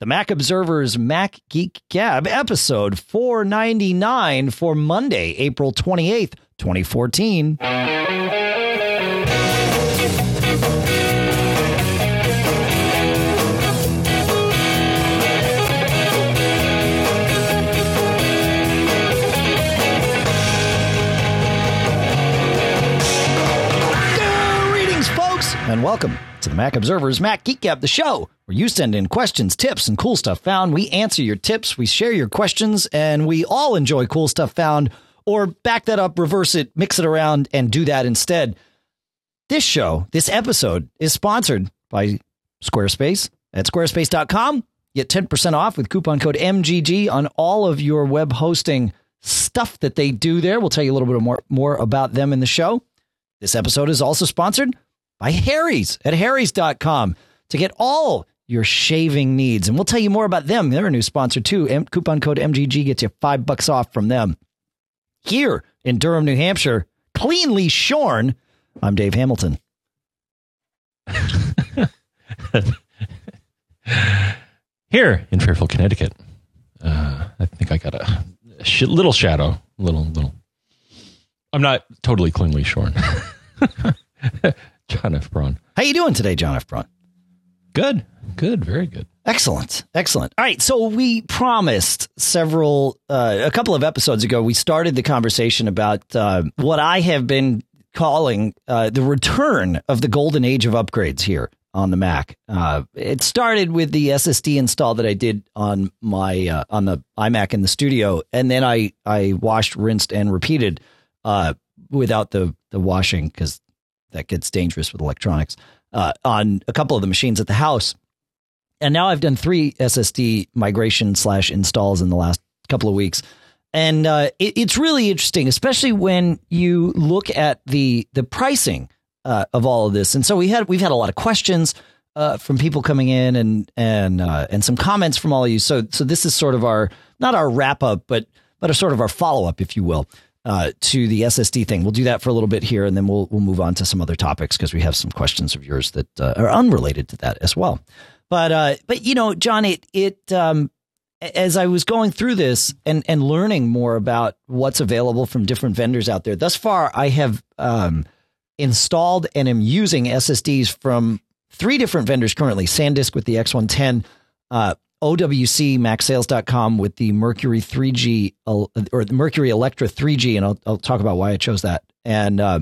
the Mac Observer's Mac Geek Gab, episode 499 for Monday, April 28th, 2014. And welcome to the Mac Observer's Mac Geek Gab, the show where you send in questions, tips, and cool stuff found. We answer your tips, we share your questions, and we all enjoy cool stuff found, or back that up, reverse it, mix it around, and do that instead. This show, this episode, is sponsored by Squarespace at squarespace.com. Get 10% off with coupon code MGG on all of your web hosting stuff that they do there. We'll tell you a little bit more, more about them in the show. This episode is also sponsored by Harry's at harrys.com to get all your shaving needs. And we'll tell you more about them. They're a new sponsor too. M- coupon code MGG gets you five bucks off from them. Here in Durham, New Hampshire, cleanly shorn, I'm Dave Hamilton. Here in Fairfield, Connecticut, uh, I think I got a, sh- little shadow, little little. I'm not totally cleanly shorn. John F. Braun. How you doing today, John F. Braun? Good, good, very good. Excellent. Excellent. All right. So we promised several, uh, a couple of episodes ago, we started the conversation about uh, what I have been calling uh, the return of the golden age of upgrades here on the Mac. Uh, it started with the SSD install that I did on my uh, on the iMac in the studio, and then I I washed, rinsed, and repeated uh, without the the washing because that gets dangerous with electronics uh, on a couple of the machines at the house. And now I've done three SSD migration slash installs in the last couple of weeks, and uh, it, it's really interesting, especially when you look at the the pricing uh, of all of this. And so we had we've had a lot of questions uh, from people coming in and and uh, and some comments from all of you. So so this is sort of our not our wrap up, but but a sort of our follow up, if you will. Uh, to the SSD thing, we'll do that for a little bit here, and then we'll we'll move on to some other topics because we have some questions of yours that uh, are unrelated to that as well. But uh, but you know, John, it it um, as I was going through this and and learning more about what's available from different vendors out there. Thus far, I have um, installed and am using SSDs from three different vendors currently: SanDisk with the X110, uh, OWC MacSales.com with the Mercury 3G or the Mercury Electra 3G, and I'll, I'll talk about why I chose that, and uh,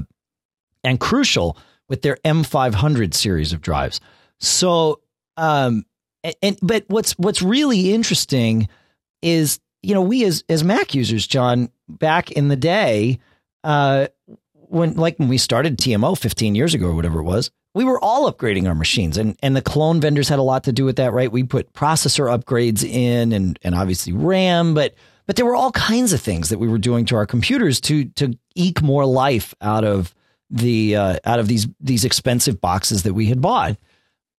and Crucial with their M500 series of drives. So um, and, and but what's what's really interesting is you know we as as Mac users, John, back in the day, uh, when like when we started TMO 15 years ago or whatever it was, we were all upgrading our machines, and and the clone vendors had a lot to do with that, right? We put processor upgrades in, and and obviously RAM, but but there were all kinds of things that we were doing to our computers to to eke more life out of the uh, out of these these expensive boxes that we had bought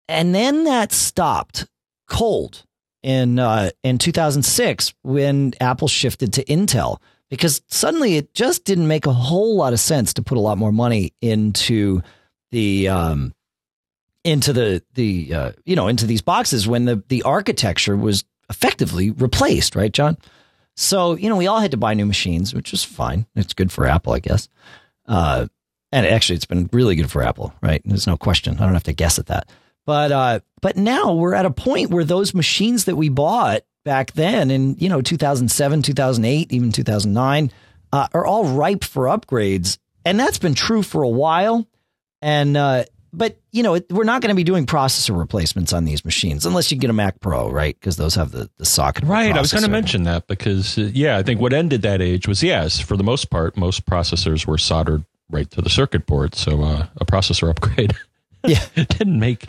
and then that stopped cold in uh, in 2006 when Apple shifted to Intel because suddenly it just didn't make a whole lot of sense to put a lot more money into the um, into the the uh, you know into these boxes when the the architecture was effectively replaced, right, John? So you know we all had to buy new machines, which was fine. It's good for Apple, I guess. Uh, and actually, it's been really good for Apple, right? There's no question. I don't have to guess at that. But uh, but now we're at a point where those machines that we bought back then in you know 2007, 2008, even 2009 uh, are all ripe for upgrades, and that's been true for a while. And uh, but you know we're not going to be doing processor replacements on these machines unless you get a Mac Pro, right? Because those have the the socket. Right. I was going to mention that because uh, yeah, I think what ended that age was yes, for the most part, most processors were soldered right to the circuit board, so uh, a processor upgrade Yeah. didn't make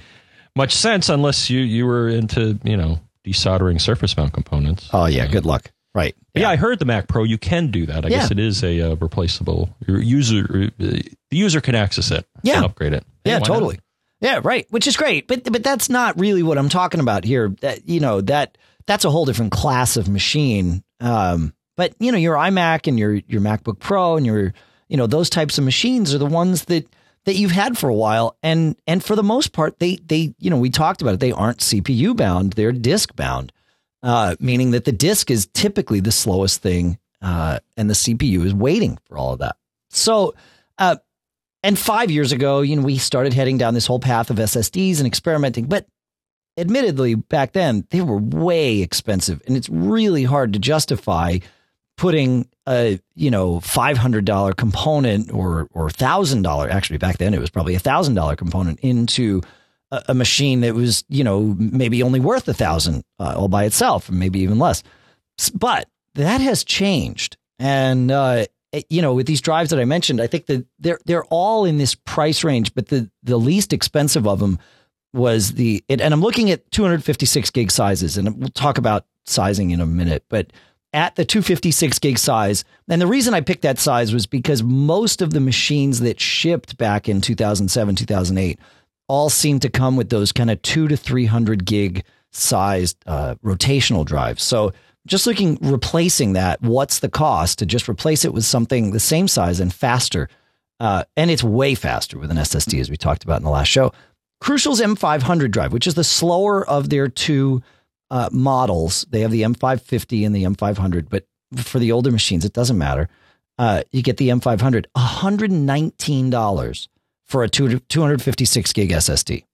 much sense unless you you were into you know desoldering surface mount components. Oh yeah, good luck. Right. Yeah. I heard the Mac Pro. You can do that. I Yeah. guess it is a uh, replaceable. Your user, uh, the user can access it. Yeah. and upgrade it. Hey, Yeah, why not? totally. Yeah, right. Which is great, but but that's not really what I'm talking about here. That you know that that's a whole different class of machine. Um, but you know your iMac and your your MacBook Pro and your you know those types of machines are the ones that that you've had for a while, and and for the most part, they they you know we talked about it. They aren't CPU bound; they're disk bound, uh, meaning that the disk is typically the slowest thing, uh, and the CPU is waiting for all of that. So, uh, and five years ago, you know, we started heading down this whole path of SSDs and experimenting, but admittedly, back then they were way expensive, and it's really hard to justify putting a you know five hundred dollar component or or thousand dollar actually back then it was probably a thousand dollar component into a, machine that was you know maybe only worth a thousand uh, all by itself, maybe even less. But that has changed, and uh, you know with these drives that I mentioned, I think that they're they're all in this price range, but the the least expensive of them was the and I'm looking at 256 gig sizes, and we'll talk about sizing in a minute, but at the 256 gig size. And the reason I picked that size was because most of the machines that shipped back in 2007, 2008 all seem to come with those kind of two to 300 gig sized uh, rotational drives. So just looking, replacing that, what's the cost to just replace it with something the same size and faster? Uh, and it's way faster with an SSD, as we talked about in the last show. Crucial's M500 drive, which is the slower of their two uh, models. They have the M550 and the M500, but for the older machines, it doesn't matter. Uh, you get the M500, $119 for a 256 gig SSD.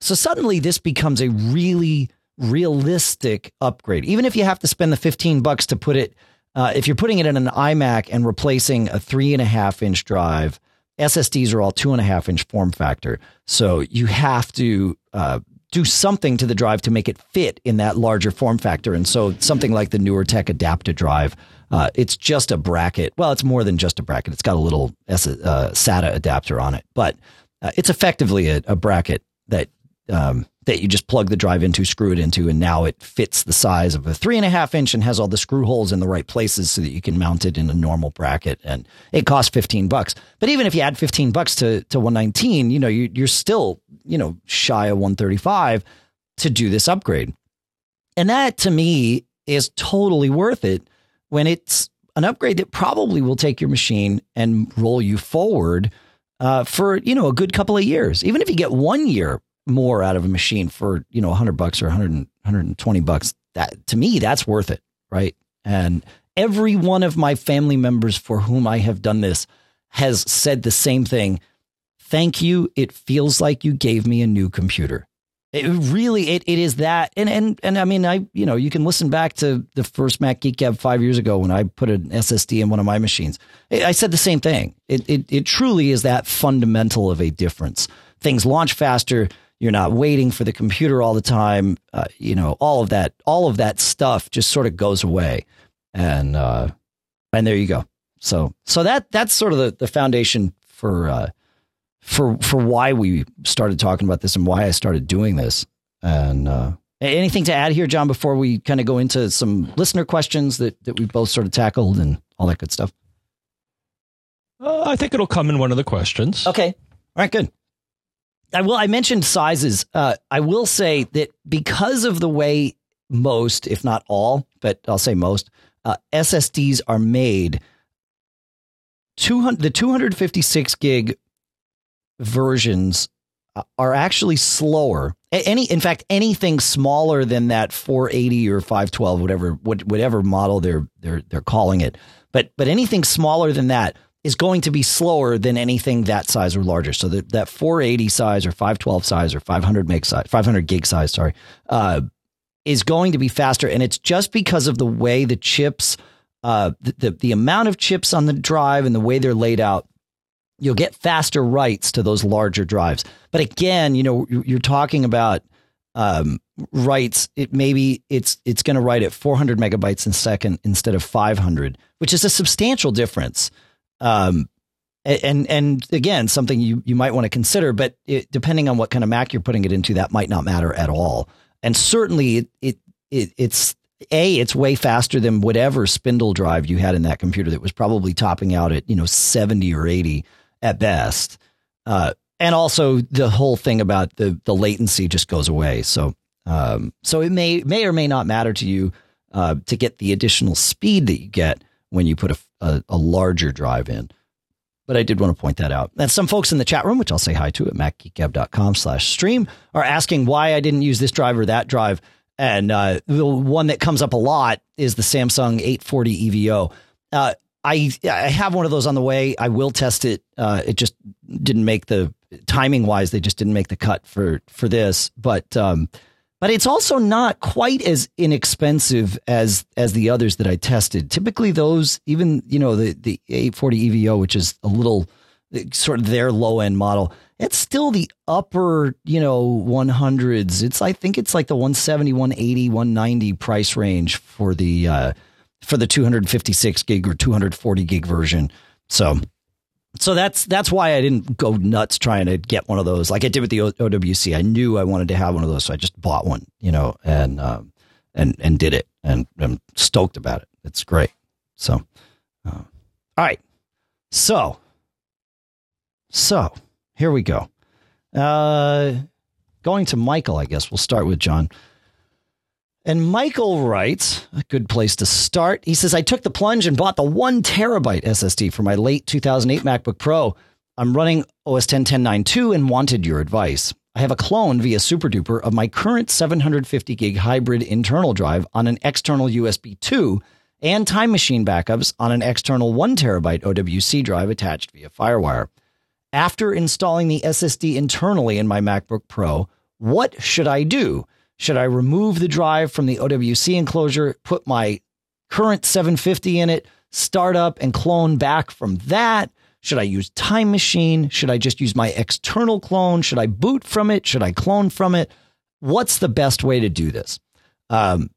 So suddenly this becomes a really realistic upgrade. Even if you have to spend the 15 bucks to put it, uh, if you're putting it in an iMac and replacing a three and a half inch drive, SSDs are all two and a half inch form factor. So you have to uh, do something to the drive to make it fit in that larger form factor. And so something like the NewerTech Adapta drive, uh, it's just a bracket. Well, it's more than just a bracket. It's got a little uh, SATA adapter on it, but uh, it's effectively a, a bracket that um, that you just plug the drive into, screw it into, and now it fits the size of a three and a half inch and has all the screw holes in the right places so that you can mount it in a normal bracket. And it costs 15 bucks. But even if you add 15 bucks to, to 119, you know, you, you're still, you know, shy of 135 to do this upgrade. And that to me is totally worth it when it's an upgrade that probably will take your machine and roll you forward uh, for, you know, a good couple of years. Even if you get one year more out of a machine for, you know, 100 bucks or 100, 120 bucks, that to me, that's worth it. Right. And every one of my family members for whom I have done this has said the same thing. Thank you. It feels like you gave me a new computer. It really it, it is that and and and I mean I you know you can listen back to the first Mac Geek Gab five years ago when I put an SSD in one of my machines. I said the same thing. It it it truly is that fundamental of a difference. Things launch faster. You're not waiting for the computer all the time. Uh, you know, all of that, all of that stuff just sort of goes away. And, uh, and there you go. So, so that, that's sort of the, the foundation for, uh, for, for why we started talking about this and why I started doing this. And, uh, anything to add here, John, before we kind of go into some listener questions that, that we both sort of tackled and all that good stuff? Uh, I think it'll come in one of the questions. Okay. All right, good. I will. I mentioned sizes. Uh, I will say that because of the way most, if not all, but I'll say most uh, SSDs are made, 200 the 256 gig versions uh, are actually slower. Any, in fact, anything smaller than that 480 or 512, whatever, whatever model they're they're they're calling it, but but anything smaller than that is going to be slower than anything that size or larger. So that, that 480 size or 512 size or 500 meg size, 500 gig size, sorry, uh, is going to be faster. And it's just because of the way the chips, uh, the, the, the amount of chips on the drive and the way they're laid out, you'll get faster writes to those larger drives. But again, you know, you're talking about um, writes it maybe it's it's going to write at 400 megabytes in second instead of 500, which is a substantial difference. Um, and and again, something you you might want to consider, but it, depending on what kind of Mac you're putting it into, that might not matter at all. And certainly, it, it, it it's a it's way faster than whatever spindle drive you had in that computer that was probably topping out at you know 70 or 80 at best. Uh, and also the whole thing about the the latency just goes away. So um, so it may may or may not matter to you uh, to get the additional speed that you get when you put a, a, a larger drive in. but I did want to point that out. And some folks in the chat room, which I'll say hi to at macgeekgab.com slash stream, are asking why I didn't use this drive or that drive. And uh, the one that comes up a lot is the Samsung 840 EVO. Uh, I I have one of those on the way. I will test it. Uh, it just didn't make the timing wise. They just didn't make the cut for for this. But um, but it's also not quite as inexpensive as as the others that I tested. Typically, those even you know the the 840 EVO, which is a little sort of their low end model, it's still the upper you know 100s. It's I think it's like the 170, 180, 190 price range for the uh, for the 256 gig or 240 gig version. So so that's that's why I didn't go nuts trying to get one of those like I did with the OWC. I knew I wanted to have one of those, so I just bought one, you know, and um, and and did it, and I'm stoked about it. It's great. So, uh, all right, so so here we go. Uh, going to Michael, I guess we'll start with John. And Michael writes, a good place to start. He says, I took the plunge and bought the one terabyte SSD for my late 2008 MacBook Pro. I'm running OS 10 10.9.2 and wanted your advice. I have a clone via SuperDuper of my current 750 gig hybrid internal drive on an external USB 2 and Time Machine backups on an external 1 terabyte OWC drive attached via Firewire. After installing the SSD internally in my MacBook Pro, what should I do? Should I remove the drive from the OWC enclosure, put my current 750 in it, start up and clone back from that? Should I use Time Machine? Should I just use my external clone? Should I boot from it? Should I clone from it? What's the best way to do this? Um,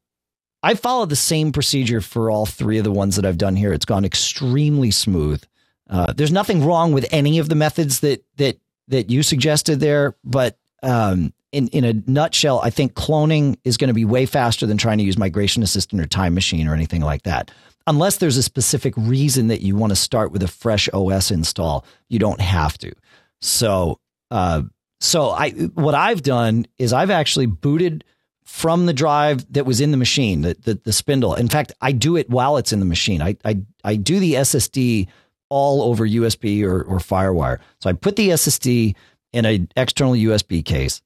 I followed the same procedure for all three of the ones that I've done here. It's gone extremely smooth. Uh, there's nothing wrong with any of the methods that that that you suggested there, but um, in, in a nutshell, I think cloning is going to be way faster than trying to use Migration Assistant or Time Machine or anything like that. Unless there's a specific reason that you want to start with a fresh OS install, you don't have to. So, uh, so I what I've done is I've actually booted from the drive that was in the machine, the, the, the spindle. In fact, I do it while it's in the machine. I I, I do the SSD all over USB or, or FireWire. So I put the SSD in an external USB case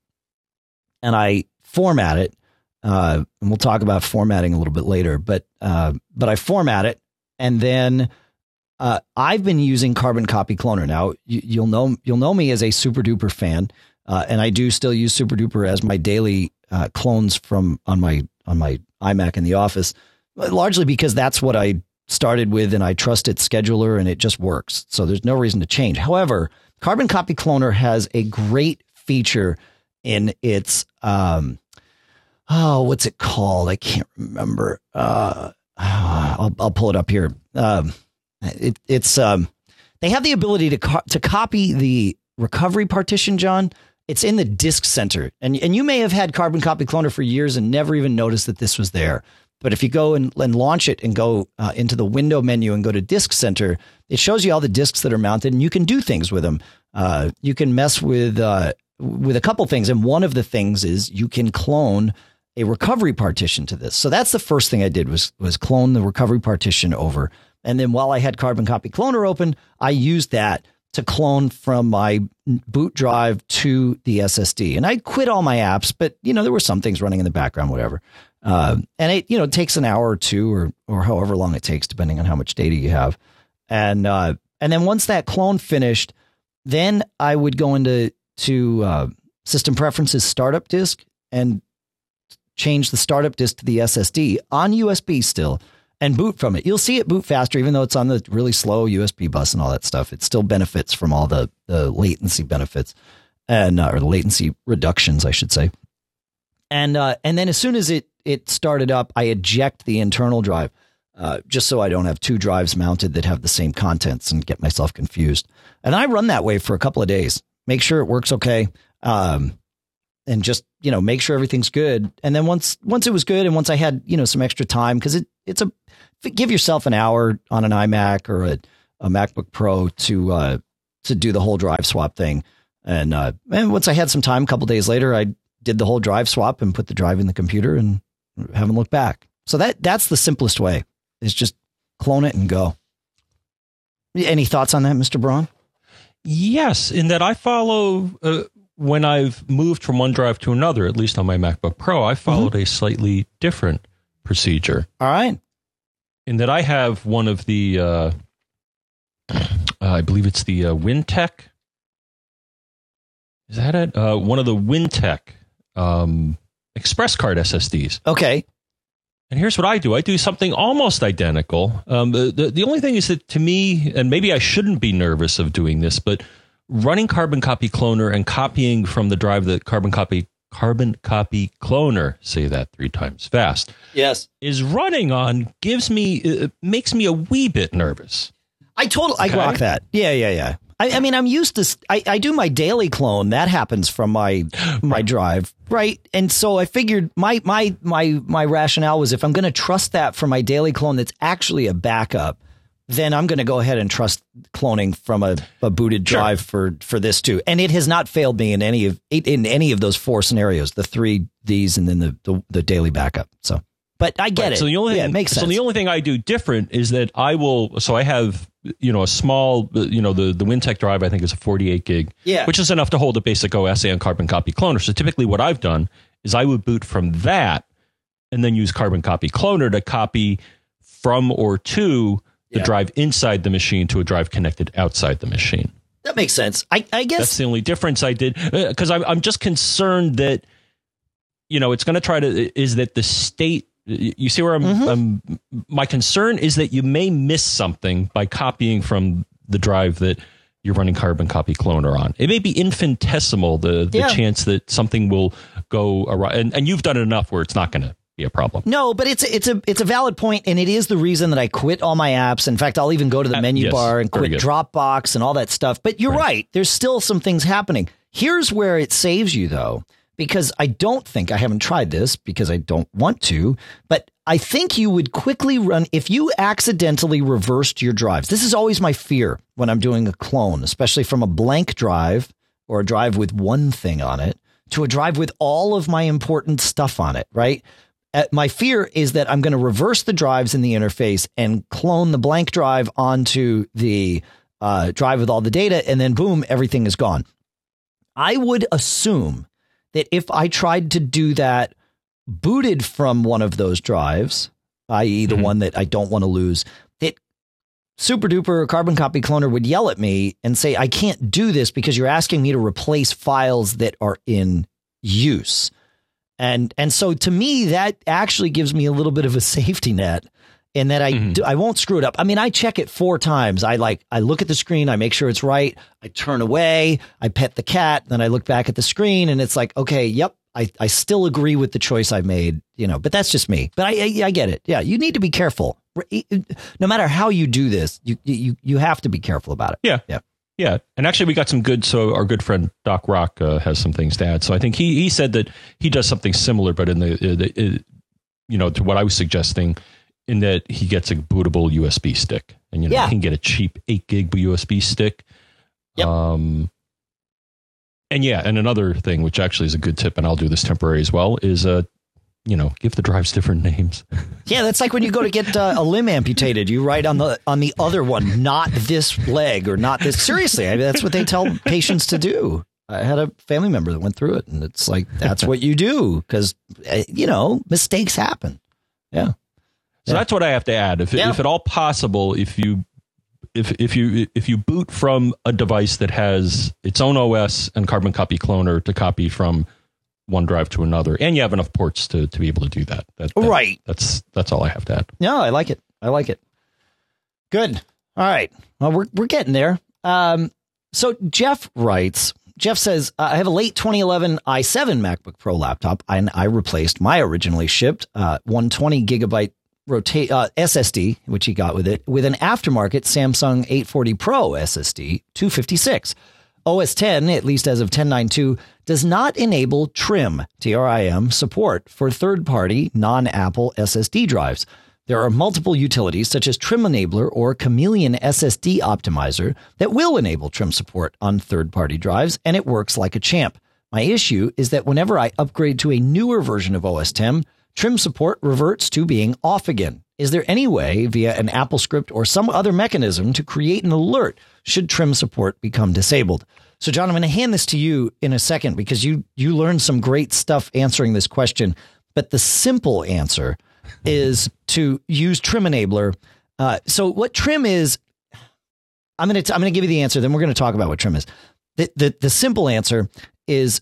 and I format it. Uh, and we'll talk about formatting a little bit later, but uh, but I format it, and then uh, I've been using Carbon Copy Cloner. Now you, will know you'll know me as a SuperDuper fan, uh, and I do still use SuperDuper as my daily uh, clones from on my on my iMac in the office, largely because that's what I started with, and I trust its scheduler, and it just works. So there's no reason to change. However, Carbon Copy Cloner has a great feature in its um oh what's it called? I can't remember. Uh i'll, I'll pull it up here. Um it, it's um they have the ability to co- to copy the recovery partition john. It's in the disk center. And and you may have had carbon copy cloner for years and never even noticed that this was there but if you go and, and launch it and go uh, into the window menu and go to disk center it shows you all the disks that are mounted and you can do things with them uh, you can mess with uh, with a couple things. And one of the things is you can clone a recovery partition to this. So that's the first thing I did was was clone the recovery partition over. And then while I had Carbon Copy Cloner open, I used that to clone from my boot drive to the SSD. And I quit all my apps, but you know there were some things running in the background, whatever. Uh, and it you know takes an hour or two, or or however long it takes, depending on how much data you have. And uh, and then once that clone finished, then I would go into to uh, System Preferences Startup Disk and change the startup disk to the SSD on USB still and boot from it. You'll see it boot faster, even though it's on the really slow USB bus and all that stuff. It still benefits from all the, the latency benefits and uh, or the latency reductions, I should say. And uh, and then as soon as it it started up, I eject the internal drive. Uh, just so I don't have two drives mounted that have the same contents and get myself confused. And I run that way for a couple of days make sure it works okay. Um, and just, you know, make sure everything's good. And then once, once it was good and once I had, you know, some extra time, cause it, it's a, give yourself an hour on an iMac or a, a MacBook Pro to, uh, to do the whole drive swap thing. And, uh, and once I had some time, a couple days later, I did the whole drive swap and put the drive in the computer and haven't looked back. So that, that's the simplest way is just clone it and go. Any thoughts on that, Mr. Braun? Yes, in that I follow uh, when I've moved from one drive to another, at least on my MacBook Pro, I followed mm-hmm. a slightly different procedure. All right. In that I have one of the, uh, uh, I believe it's the uh, Wintec. Is that it? Uh, one of the Wintec um, Express Card SSDs. Okay. And here's what I do. I do something almost identical. Um, the, the, the only thing is that to me, and maybe I shouldn't be nervous of doing this, but running Carbon Copy Cloner and copying from the drive that Carbon Copy Carbon Copy Cloner, say that three times fast. Yes, is running on gives me uh, makes me a wee bit nervous. I totally okay. I rock that. Yeah, yeah, yeah. I, I, mean, I'm used to. I, I do my daily clone. That happens from my my drive, right? And so I figured my my my my rationale was if I'm going to trust that for my daily clone, that's actually a backup then I'm going to go ahead and trust cloning from a, a booted drive sure. for for this too. And it has not failed me in any of in any of those four scenarios, the three Ds and then the the, the daily backup. So, but I get right, it. So the only yeah, thing, it makes sense. So the only thing I do different is that I will. So I have you know a small you know the the Wintec drive I think is a 48 gig, yeah, which is enough to hold a basic OS and Carbon Copy Cloner. So typically, what I've done is I would boot from that and then use Carbon Copy Cloner to copy from or to the yeah. drive inside the machine to a drive connected outside the machine. That makes sense. I, I guess that's the only difference I did because uh, I'm I'm just concerned that you know it's going to try to is that the state. You see where I'm, mm-hmm. I'm. My concern is that you may miss something by copying from the drive that you're running carbon copy cloner on. It may be infinitesimal the the yeah. chance that something will go awry, and, and you've done it enough where it's not going to be a problem. No, but it's it's a it's a valid point, and it is the reason that I quit all my apps. In fact, I'll even go to the uh, menu yes, bar and quit Dropbox and all that stuff. But you're right. right. There's still some things happening. Here's where it saves you though, because I don't think I haven't tried this because I don't want to, but I think you would quickly run if you accidentally reversed your drives. This is always my fear when I'm doing a clone, especially from a blank drive or a drive with one thing on it to a drive with all of my important stuff on it, right? Uh, my fear is that I'm going to reverse the drives in the interface and clone the blank drive onto the uh, drive with all the data, and then boom, everything is gone. I would assume that if I tried to do that booted from one of those drives, i.e., the mm-hmm. one that I don't want to lose, that SuperDuper Carbon Copy Cloner would yell at me and say, I can't do this because you're asking me to replace files that are in use. And and so to me that actually gives me a little bit of a safety net in that I mm-hmm. do, I won't screw it up. I mean, I check it four times. I like I look at the screen, I make sure it's right, I turn away, I pet the cat, then I look back at the screen and it's like, okay, yep, I, I still agree with the choice I made, you know, but that's just me. But I, I, I get it. Yeah, you need to be careful. No matter how you do this, you you you have to be careful about it. Yeah. Yeah. Yeah, and actually, we got some good. So our good friend Doc Rock uh, has some things to add. So I think he he said that he does something similar, but in the, uh, the uh, you know to what I was suggesting, in that he gets a bootable USB stick, and you know yeah. he can get a cheap eight gig USB stick. Yep. Um, and yeah, and another thing, which actually is a good tip, and I'll do this temporary as well, is uh, you know, give the drives different names. Yeah, that's like when you go to get uh, a limb amputated. You write on the on the other one, not this leg or not this. Seriously, I mean, that's what they tell patients to do. I had a family member that went through it, and it's like that's what you do because uh, you know mistakes happen. Yeah. So yeah. that's what I have to add. If yeah. if at all possible, if you if if you if you boot from a device that has its own OS and carbon copy cloner to copy from one drive to another, and you have enough ports to, to be able to do that. that, that right. That's that's all I have to add. No, I like it. I like it. Good. All right. Well, we're we're getting there. Um, so Jeff writes. Jeff says, I have a late 2011 i7 MacBook Pro laptop, and I replaced my originally shipped uh, 120 gigabyte rotate uh, SSD, which he got with it, with an aftermarket Samsung 840 Pro SSD 256. OS 10, at least as of 10.9.2, does not enable TRIM, T-R-I-M, support for third-party non-Apple SSD drives. There are multiple utilities such as Trim Enabler or Chameleon SSD Optimizer that will enable trim support on third-party drives, and it works like a champ. My issue is that whenever I upgrade to a newer version of OS 10, trim support reverts to being off again. Is there any way via an Apple script or some other mechanism to create an alert should trim support become disabled? So, John, I'm going to hand this to you in a second because you you learned some great stuff answering this question. But the simple answer is to use Trim Enabler. Uh, so, what Trim is, I'm going to I'm going to give you the answer. Then we're going to talk about what Trim is. The, the the simple answer is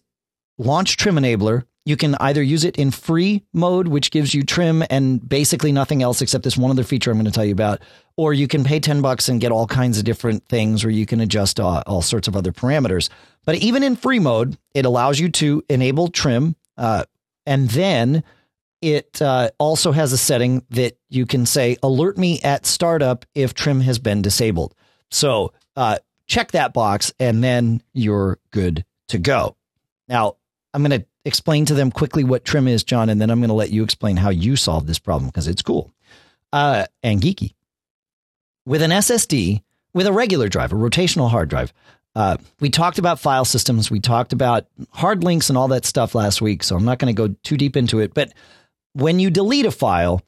launch Trim Enabler. You can either use it in free mode, which gives you trim and basically nothing else except this one other feature I'm going to tell you about, or you can pay 10 bucks and get all kinds of different things where you can adjust uh, all sorts of other parameters. But even in free mode, it allows you to enable trim. Uh, and then it uh, also has a setting that you can say, alert me at startup if trim has been disabled. So uh, check that box and then you're good to go. Now, I'm going to explain to them quickly what trim is, John, and then I'm going to let you explain how you solve this problem because it's cool uh, and geeky. With an SSD, with a regular drive, a rotational hard drive, uh, we talked about file systems. We talked about hard links and all that stuff last week. So I'm not going to go too deep into it. But when you delete a file,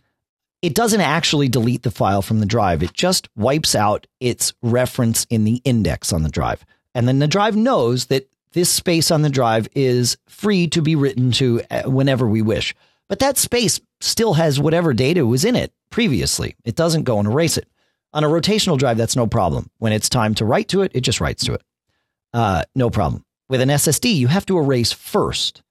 it doesn't actually delete the file from the drive. It just wipes out its reference in the index on the drive. And then the drive knows that this space on the drive is free to be written to uh, whenever we wish. But that space still has whatever data was in it previously. It doesn't go and erase it. On a rotational drive, that's no problem. When it's time to write to it, it just writes to it. Uh, no problem. With an SSD, you have to erase first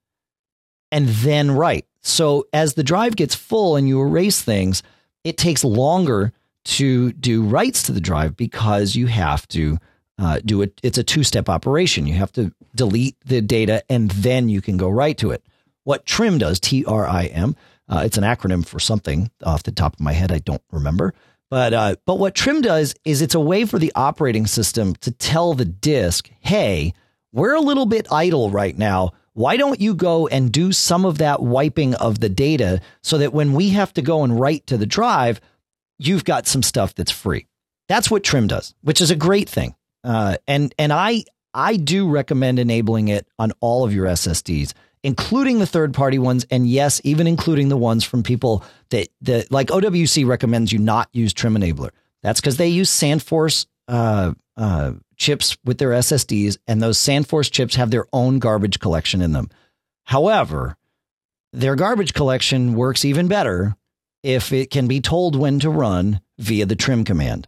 and then write. So as the drive gets full and you erase things, it takes longer to do writes to the drive because you have to uh, do it. It's a two step operation. You have to delete the data and then you can go right to it. What Trim does, T R I M, uh, it's an acronym for something off the top of my head. I don't remember. But uh, but what Trim does is it's a way for the operating system to tell the disk, hey, we're a little bit idle right now. Why don't you go and do some of that wiping of the data so that when we have to go and write to the drive, you've got some stuff that's free. That's what Trim does, which is a great thing. Uh, and and I I do recommend enabling it on all of your SSDs, including the third party ones, and yes, even including the ones from people that that like OWC recommends you not use Trim Enabler. That's because they use SandForce uh, uh, chips with their SSDs, and those SandForce chips have their own garbage collection in them. However, their garbage collection works even better if it can be told when to run via the trim command.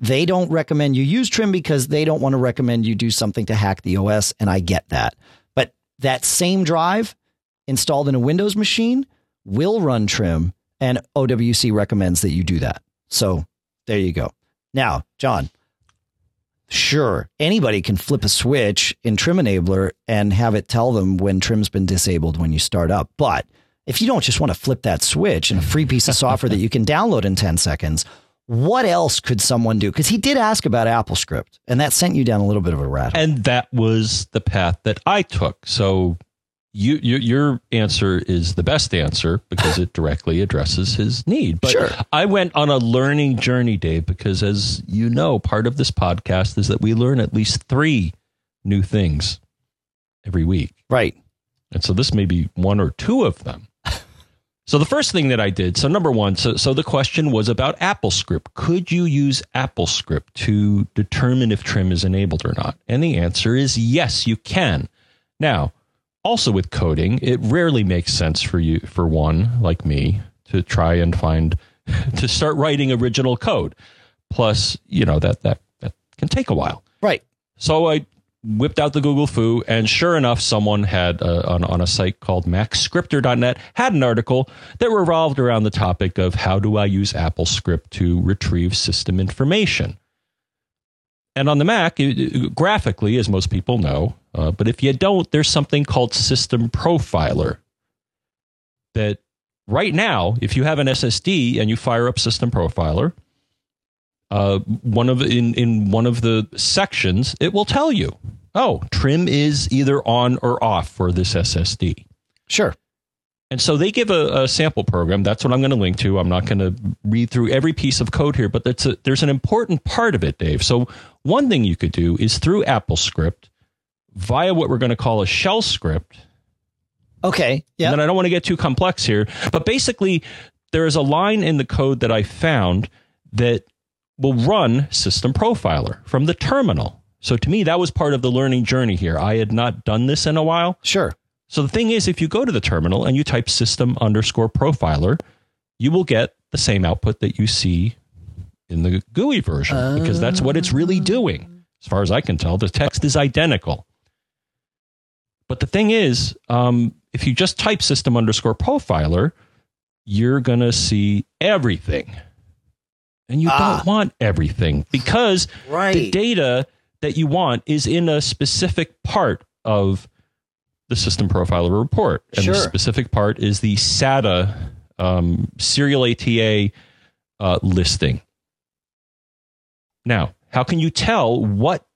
They don't recommend you use trim because they don't want to recommend you do something to hack the OS, and I get that. But that same drive installed in a Windows machine will run trim, and OWC recommends that you do that. So there you go. Now, John, sure, anybody can flip a switch in Trim Enabler and have it tell them when trim's been disabled when you start up. But if you don't just want to flip that switch in a free piece of software that you can download in 10 seconds, what else could someone do? Because he did ask about AppleScript, and that sent you down a little bit of a rat. And that was the path that I took. So you, you, your answer is the best answer because it directly addresses his need. But sure. I went on a learning journey, Dave, because as you know, part of this podcast is that we learn at least three new things every week. Right. And so this may be one or two of them. So the first thing that I did, so number one, so, so the question was about AppleScript. Could you use AppleScript to determine if trim is enabled or not? And the answer is yes, you can. Now, also with coding, it rarely makes sense for you, for one like me, to try and find, to start writing original code. Plus, you know, that, that, that can take a while. Right. So I whipped out the Google foo, and sure enough, someone had uh, on, on a site called MacScripter.net had an article that revolved around the topic of how do I use AppleScript to retrieve system information. And on the Mac, graphically, as most people know, uh, but if you don't, there's something called System Profiler. That right now, if you have an SSD and you fire up System Profiler, uh, one of in in one of the sections, it will tell you, oh, trim is either on or off for this SSD. Sure. And so they give a, a sample program. That's what I'm going to link to. I'm not going to read through every piece of code here, but a, there's an important part of it, Dave. So one thing you could do is through AppleScript via what we're going to call a shell script. Okay. Yeah. And I don't want to get too complex here, but basically there is a line in the code that I found that will run System Profiler from the terminal. So to me, that was part of the learning journey here. I had not done this in a while. Sure. So the thing is, if you go to the terminal and you type system underscore profiler, you will get the same output that you see in the GUI version uh, because that's what it's really doing. As far as I can tell, the text is identical. But the thing is, um, if you just type system underscore profiler, you're going to see everything. And you ah. don't want everything because right. the data that you want is in a specific part of the system profiler report. And sure. the specific part is the SATA um, serial ATA uh, listing. Now, how can you tell what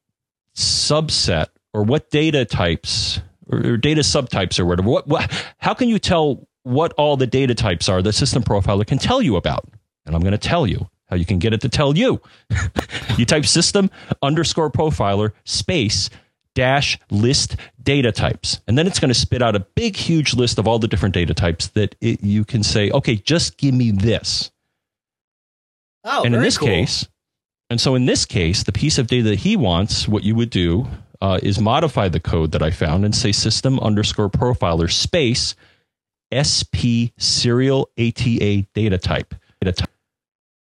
subset or what data types or, or data subtypes or whatever? What, what, how can you tell what all the data types are that System Profiler can tell you about? And I'm going to tell you how you can get it to tell you. you type system underscore profiler space dash list data types. And then it's going to spit out a big, huge list of all the different data types that it, you can say, okay, just give me this. Oh, and in this cool. case, and so in this case, the piece of data that he wants, what you would do uh, is modify the code that I found and say system underscore profiler space SP serial ATA data type. Data type.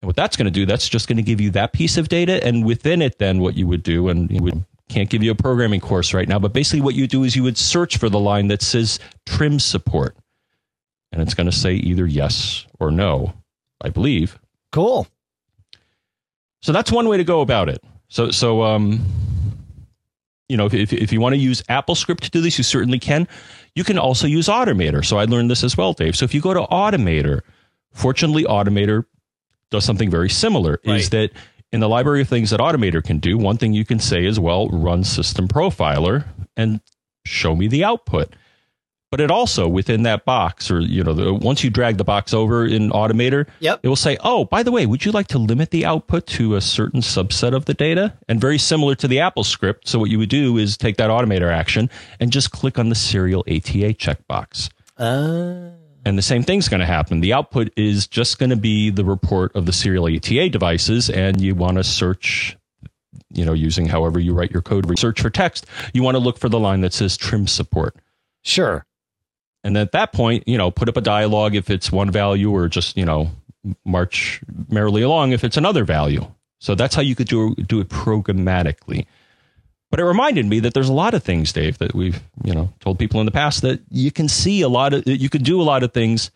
And what that's going to do, that's just going to give you that piece of data. And within it, then what you would do, and you would can't give you a programming course right now, but basically what you do is you would search for the line that says trim support. And it's going to say either yes or no, I believe. Cool. So that's one way to go about it. So, so, um, you know, if, if you want to use AppleScript to do this, you certainly can. You can also use Automator. So I learned this as well, Dave. So if you go to Automator, fortunately, Automator does something very similar. Right. Is that in the library of things that Automator can do, one thing you can say is, well, run System Profiler and show me the output. But it also within that box, or you know, the, once you drag the box over in Automator, yep. it will say, "Oh, by the way, would you like to limit the output to a certain subset of the data?" And very similar to the Apple script. So what you would do is take that Automator action and just click on the Serial ATA checkbox. Uh. And the same thing's going to happen. The output is just going to be the report of the serial ATA devices, and you want to search, you know, using however you write your code, search for text. You want to look for the line that says trim support. Sure. And at that point, you know, put up a dialogue if it's one value, or just you know, march merrily along if it's another value. So that's how you could do do it programmatically. But it reminded me that there's a lot of things, Dave, that we've you know told people in the past that you can see a lot of you can do a lot of things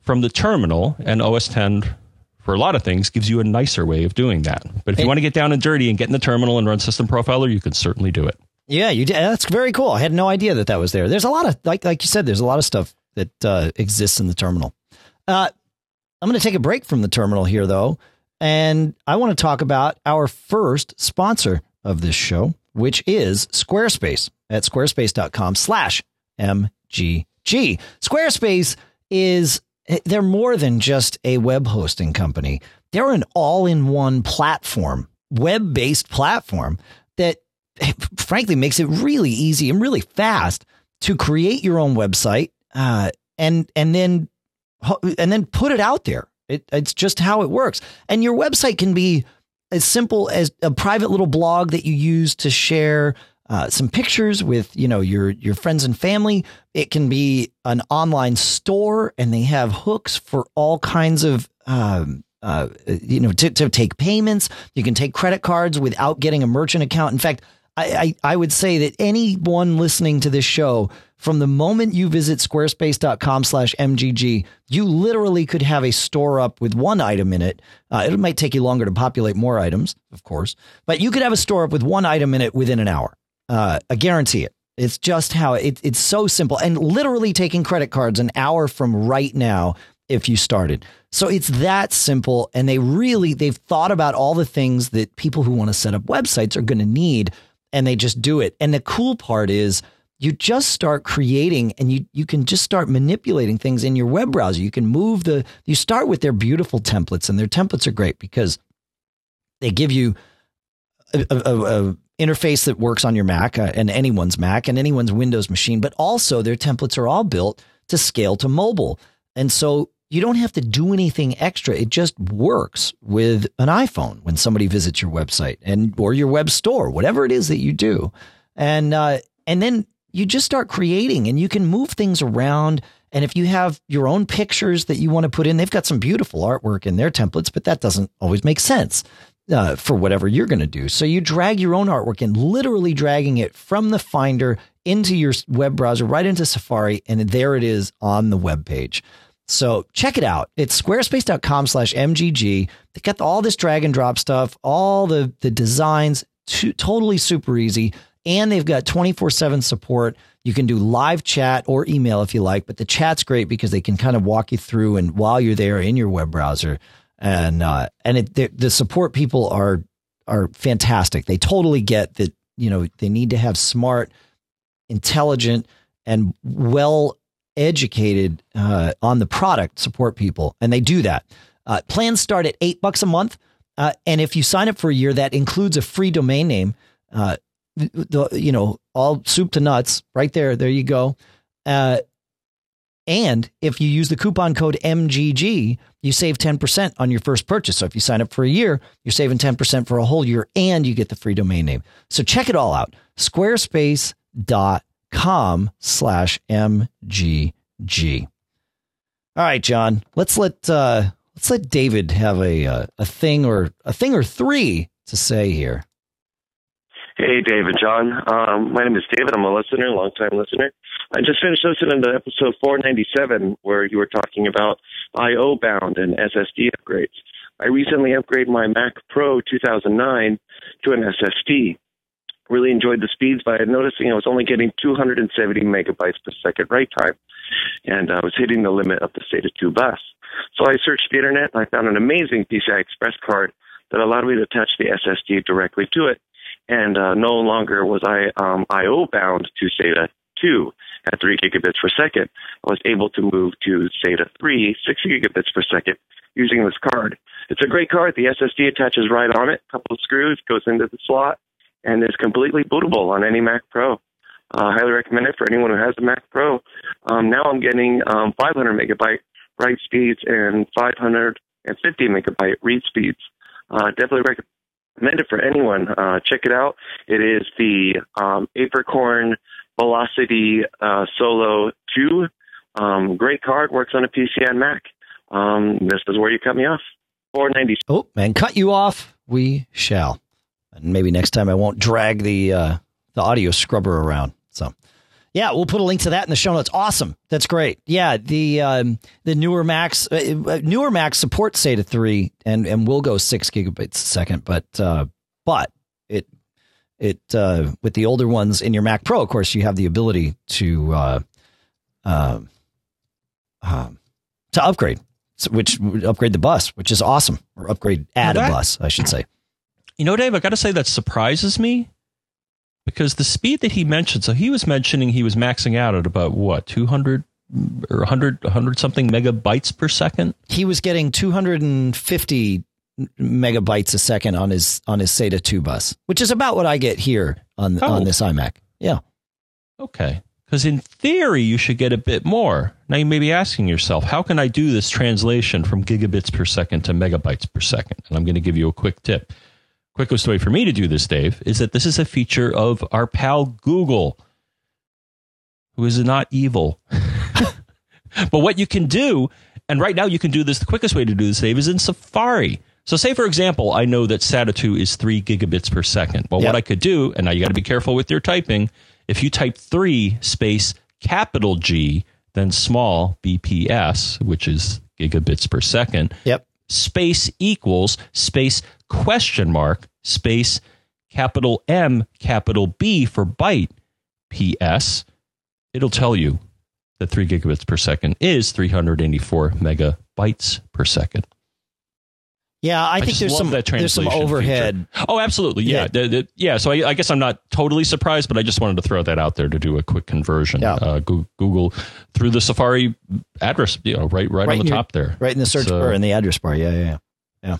from the terminal, and OS 10 for a lot of things gives you a nicer way of doing that. But if you want to get down and dirty and get in the terminal and run System Profiler, you can certainly do it. Yeah, you did. That's very cool. I had no idea that that was there. There's a lot of like like you said. There's a lot of stuff that uh, exists in the terminal. Uh, I'm going to take a break from the terminal here, though, and I want to talk about our first sponsor of this show, which is Squarespace at squarespace.com slash MGG. Squarespace is, they're more than just a web hosting company. They're an all in one platform, web based platform that frankly makes it really easy and really fast to create your own website uh, and, and then, and then put it out there. It, it's just how it works. And your website can be as simple as a private little blog that you use to share uh, some pictures with you know your your friends and family. It can be an online store, and they have hooks for all kinds of um, uh, you know to, to take payments. You can take credit cards without getting a merchant account. In fact, I, I, I would say that anyone listening to this show from the moment you visit squarespace.com slash mgg you literally could have a store up with one item in it. Uh, it might take you longer to populate more items of course but you could have a store up with one item in it within an hour. Uh, i guarantee it. It's just how it, it's so simple and literally taking credit cards an hour from right now if you started. So it's that simple and they really they've thought about all the things that people who want to set up websites are going to need and they just do it and the cool part is you just start creating and you you can just start manipulating things in your web browser. You can move the you start with their beautiful templates and their templates are great because they give you a, a, a interface that works on your Mac uh, and anyone's Mac and anyone's Windows machine, but also their templates are all built to scale to mobile. And so you don't have to do anything extra. It just works with an iPhone when somebody visits your website and or your web store, whatever it is that you do. And uh, and then you just start creating and you can move things around. And if you have your own pictures that you want to put in, they've got some beautiful artwork in their templates, but that doesn't always make sense uh, for whatever you're going to do. So you drag your own artwork and literally dragging it from the Finder into your web browser, right into Safari, and there it is on the web page. So check it out. It's squarespace.com slash MGG. They got all this drag and drop stuff, all the, the designs, to, totally super easy. And they've got 24 7 support. You can do live chat or email if you like, but the chat's great because they can kind of walk you through and while you're there in your web browser. And, uh, and it, the, support people are, are fantastic. They totally get that, you know, they need to have smart, intelligent, and well educated uh, on the product support people, and they do that. Uh, plans start at eight bucks a month, uh, and if you sign up for a year, that includes a free domain name. Uh, the, you know, all soup to nuts, right there. There you go. Uh, and if you use the coupon code MGG, you save 10% on your first purchase. So if you sign up for a year, you're saving 10% for a whole year and you get the free domain name. So check it all out. Squarespace.com com slash mgg. All right, John. Let's let uh, let's let David have a uh, a thing or a thing or three to say here. Hey, David, John. Um, my name is David. I'm a listener, long time listener. I just finished listening to episode 497 where you were talking about I/O bound and SSD upgrades. I recently upgraded my Mac Pro 2009 to an SSD really enjoyed the speeds, but I was noticing I was only getting 270 megabytes per second write time, and I was hitting the limit of the SATA 2 bus. So I searched the internet and I found an amazing PCI Express card that allowed me to attach the SSD directly to it, and uh, no longer was I um, I/O bound to SATA 2 at 3 gigabits per second. I was able to move to SATA 3, 6 gigabits per second using this card. It's a great card. The SSD attaches right on it, a couple of screws, goes into the slot, and is completely bootable on any Mac Pro. Uh, highly recommend it for anyone who has a Mac Pro. Um, now I'm getting um, 500 megabyte write speeds and 550 megabyte read speeds. Uh, definitely recommend it for anyone. Uh, check it out. It is the um, Apricorn Velocity uh, Solo 2. Um, great card, works on a PC and Mac. Um, this is where you cut me off. 490. Oh, and cut you off we shall and maybe next time I won't drag the uh, the audio scrubber around. So, yeah, we'll put a link to that in the show notes. Awesome, that's great. Yeah, the um, the newer Macs uh, uh newer Macs support SATA three and and will go six gigabits a second, but uh, but it it uh, with the older ones in your Mac Pro, of course, you have the ability to uh, uh, um, to upgrade, which upgrade the bus, which is awesome, or upgrade add a bus, I should say. You know, Dave, I got to say that surprises me because the speed that he mentioned, so he was mentioning he was maxing out at about what, 200 or 100, 100 something megabytes per second? He was getting 250 megabytes a second on his on his SATA 2 bus, which is about what I get here on oh. on this iMac. Yeah. Okay. Because in theory, you should get a bit more. Now you may be asking yourself, how can I do this translation from gigabits per second to megabytes per second? And I'm going to give you a quick tip quickest way for me to do this, Dave, is that this is a feature of our pal Google, who is not evil. but what you can do, and right now you can do this, the quickest way to do this, Dave, is in Safari. So, say for example, I know that SATA 2 is three gigabits per second. Well, yep. what I could do, and now you got to be careful with your typing, if you type three space capital G, then small BPS, which is gigabits per second. Yep. Space equals space question mark space capital M capital B for byte PS, it'll tell you that 3 gigabits per second is 384 megabytes per second. Yeah, I, I think there's some there's some overhead. Feature. Oh, absolutely. Yeah, yeah. The, the, yeah so I, I, guess I'm not totally surprised, but I just wanted to throw that out there to do a quick conversion. Yeah. Uh, Google through the Safari address, you know, right right, right on the top there. Right in the search bar in the address bar. Yeah, yeah, yeah.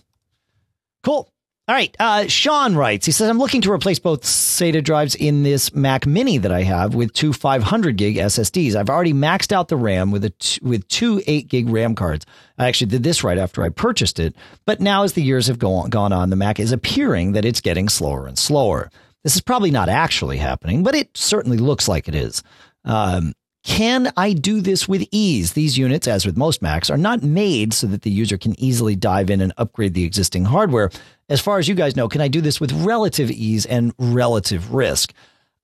Cool. All right. Uh, Sean writes, he says, I'm looking to replace both SATA drives in this Mac Mini that I have with two 500 gig SSDs. I've already maxed out the RAM with a t- with two 8 gig RAM cards. I actually did this right after I purchased it, but now as the years have go on, gone on, the Mac is appearing that it's getting slower and slower. This is probably not actually happening, but it certainly looks like it is. Um, can I do this with ease? These units, as with most Macs, are not made so that the user can easily dive in and upgrade the existing hardware. As far as you guys know, can I do this with relative ease and relative risk?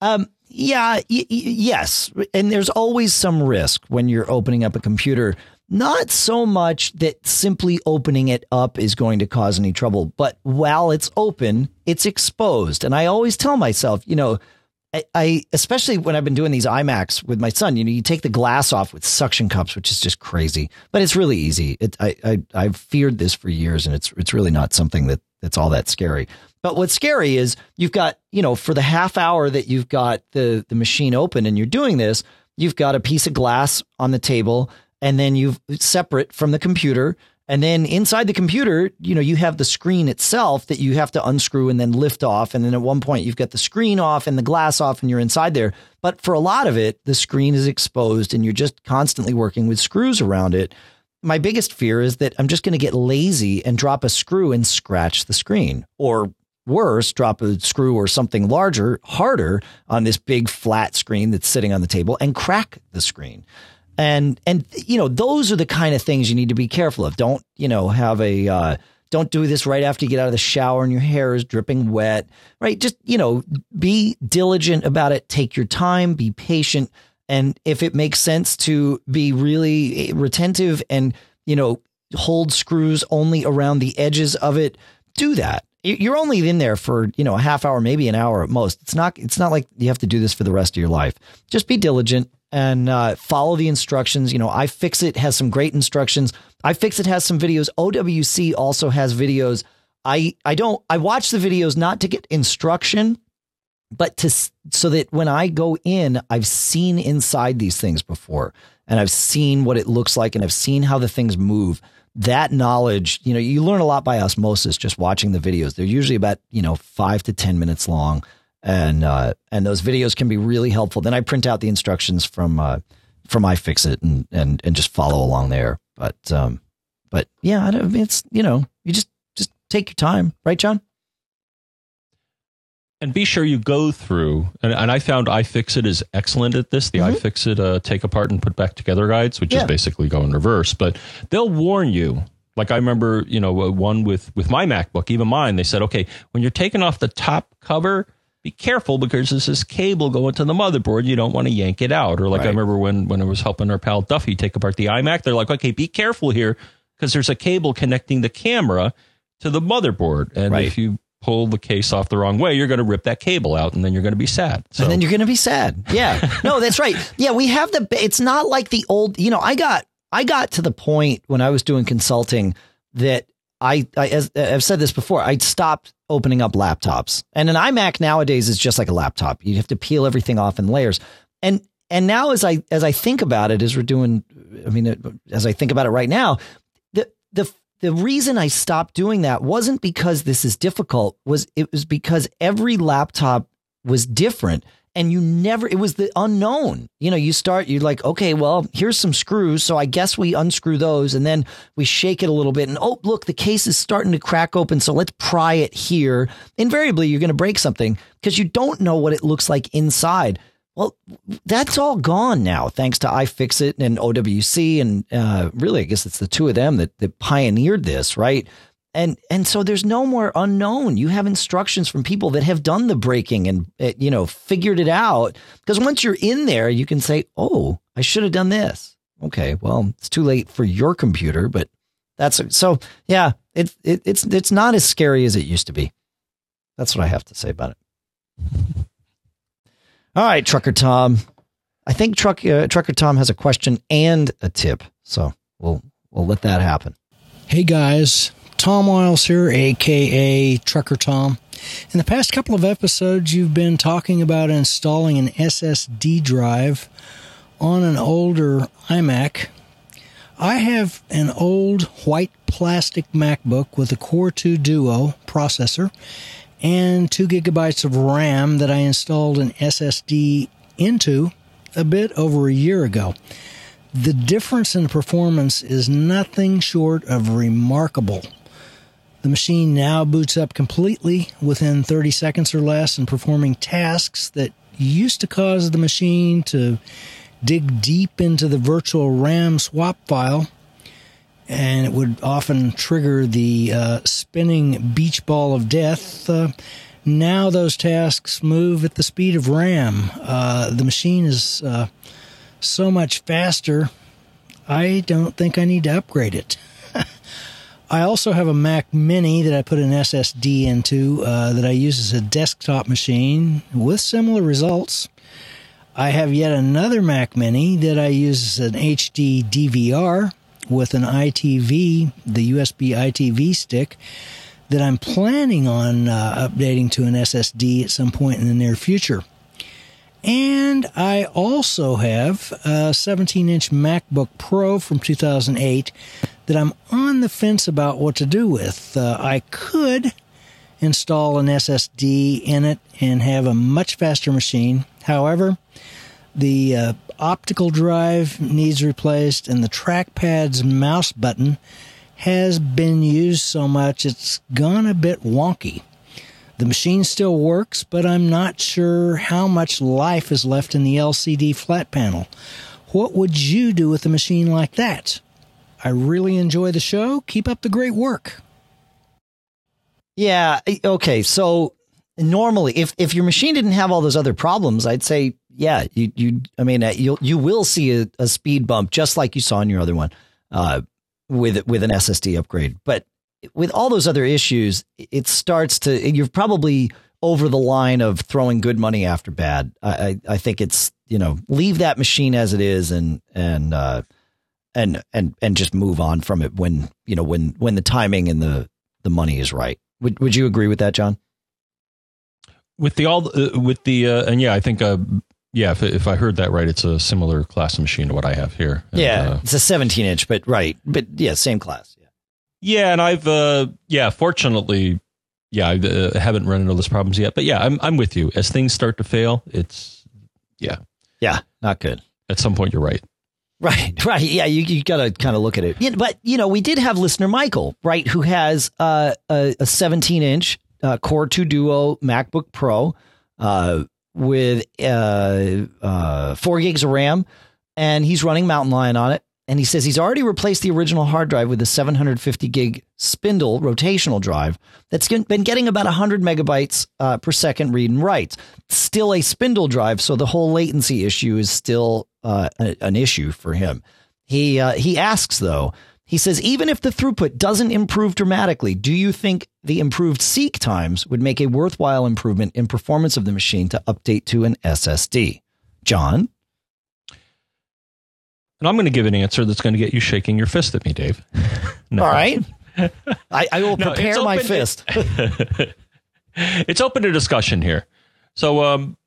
Um, yeah, y- y- yes. And there's always some risk when you're opening up a computer. Not so much that simply opening it up is going to cause any trouble, but while it's open, it's exposed. And I always tell myself, you know, I, especially when I've been doing these iMacs with my son, you know, you take the glass off with suction cups, which is just crazy, but it's really easy. It, I, I, I've feared this for years and it's, it's really not something that that's all that scary. But what's scary is you've got, you know, for the half hour that you've got the, the machine open and you're doing this, you've got a piece of glass on the table and then you've separate from the computer and then inside the computer, you know, you have the screen itself that you have to unscrew and then lift off. And then at one point, you've got the screen off and the glass off, and you're inside there. But for a lot of it, the screen is exposed and you're just constantly working with screws around it. My biggest fear is that I'm just going to get lazy and drop a screw and scratch the screen. Or worse, drop a screw or something larger, harder on this big flat screen that's sitting on the table and crack the screen and and you know those are the kind of things you need to be careful of. Don't you know have a uh, don't do this right after you get out of the shower and your hair is dripping wet right? Just you know be diligent about it. Take your time. Be patient. And if it makes sense to be really retentive and you know hold screws only around the edges of it do that. You're only in there for you know a half hour maybe an hour at most. It's not it's not like you have to do this for the rest of your life. Just be diligent and uh, follow the instructions. You know, iFixit has some great instructions. iFixit has some videos. OWC also has videos. I I don't I watch the videos not to get instruction, but to so that when I go in, I've seen inside these things before, and I've seen what it looks like, and I've seen how the things move. That knowledge, you know, you learn a lot by osmosis just watching the videos. They're usually about you know five to ten minutes long and uh, and those videos can be really helpful. Then I print out the instructions from uh, from iFixit and and and just follow along there. But um, but yeah, it's you know you just just take your time, right, John? And be sure you go through. And, and I found iFixit is excellent at this. The mm-hmm. iFixit uh, take apart and put back together guides, which yeah. is basically go in reverse. But they'll warn you like I remember, you know, one with with my MacBook, even mine. They said, okay, when you're taking off the top cover, be careful because there's this cable going to the motherboard. You don't want to yank it out. Or like right. I remember when, when I was helping our pal Duffy take apart the iMac, they're like, okay, be careful here because there's a cable connecting the camera to the motherboard. And right. if you pull the case off the wrong way, you're going to rip that cable out and then you're going to be sad. So. And then you're going to be sad. Yeah. no, that's right. Yeah. We have the, it's not like the old, you know, I got, I got to the point when I was doing consulting that I, I as I've said this before, I stopped opening up laptops. And an iMac nowadays is just like a laptop. You have to peel everything off in layers. And and now as I as I think about it, as we're doing, I mean, as I think about it right now, the the the reason I stopped doing that wasn't because this is difficult. Was it was because every laptop was different and you never it was the unknown. You know you start you're like okay well here's some screws so i guess we unscrew those and then we shake it a little bit and oh look the case is starting to crack open so let's pry it here. Invariably you're going to break something because you don't know what it looks like inside. Well that's all gone now thanks to iFixit and owc and uh, really i guess it's the two of them that, that pioneered this right and and so there's no more unknown. You have instructions from people that have done the breaking and eh, you know figured it out. Because once you're in there you can say oh i should have done this. Okay well it's too late for your computer but that's so yeah it, it it's it's not as scary as it used to be. That's what i have to say about it. All right trucker tom. I think truck uh, trucker tom has a question and a tip so we'll we'll let that happen. Hey guys Tom Wiles here, aka Trucker Tom. In the past couple of episodes, you've been talking about installing an SSD drive on an older iMac. I have an old white plastic MacBook with a Core 2 Duo processor and 2 gigabytes of RAM that I installed an SSD into a bit over a year ago. The difference in performance is nothing short of remarkable. The machine now boots up completely within 30 seconds or less and performing tasks that used to cause the machine to dig deep into the virtual RAM swap file and it would often trigger the uh, spinning beach ball of death. Uh, now those tasks move at the speed of RAM. Uh, the machine is uh, so much faster, I don't think I need to upgrade it. I also have a Mac Mini that I put an SSD into uh, that I use as a desktop machine with similar results. I have yet another Mac Mini that I use as an HD DVR with an EyeTV, the USB EyeTV stick, that I'm planning on uh, updating to an SSD at some point in the near future. And I also have a 17 inch MacBook Pro from 2008 that I'm on the fence about what to do with. Uh, I could install an SSD in it and have a much faster machine. However, the uh, optical drive needs replaced, and the trackpad's mouse button has been used so much it's gone a bit wonky. The machine still works, but I'm not sure how much life is left in the LCD flat panel. What would you do with a machine like that? I really enjoy the show. Keep up the great work. Yeah. Okay. So normally, if if your machine didn't have all those other problems, I'd say, yeah, you you. I mean, uh, you you will see a, a, speed bump just like you saw in your other one, uh, with with an SSD upgrade. But with all those other issues, it starts to. You're probably over the line of throwing good money after bad. I I, I think it's you know leave that machine as it is and and uh, and and and just move on from it when you know when when the timing and the the money is right. Would would you agree with that, John? With the all uh, with the uh, and yeah, I think uh, yeah, if if I heard that right, it's a similar class of machine to what I have here. And, yeah, uh, it's a 17 inch, but right, but yeah, same class. Yeah, and I've uh, yeah, fortunately, yeah, I uh, haven't run into those problems yet. But yeah, I'm I'm with you. As things start to fail, it's yeah, yeah, not good. At some point, you're right. Right, right. Yeah, you, you got to kind of look at it. Yeah, but, you know, we did have listener Michael, right, who has uh, a, a 17 inch uh, Core 2 Duo MacBook Pro uh, with uh, uh, four gigs of RAM, and he's running Mountain Lion on it. And he says he's already replaced the original hard drive with a 750 gig spindle rotational drive that's been getting about 100 megabytes uh, per second read and write. Still a spindle drive, so the whole latency issue is still uh, an issue for him. He uh, he asks though. He says even if the throughput doesn't improve dramatically, do you think the improved seek times would make a worthwhile improvement in performance of the machine to update to an SSD? John. And I'm going to give an answer that's going to get you shaking your fist at me, Dave. no. All right. I, I will prepare no, my fist. it's open to discussion here. So, um,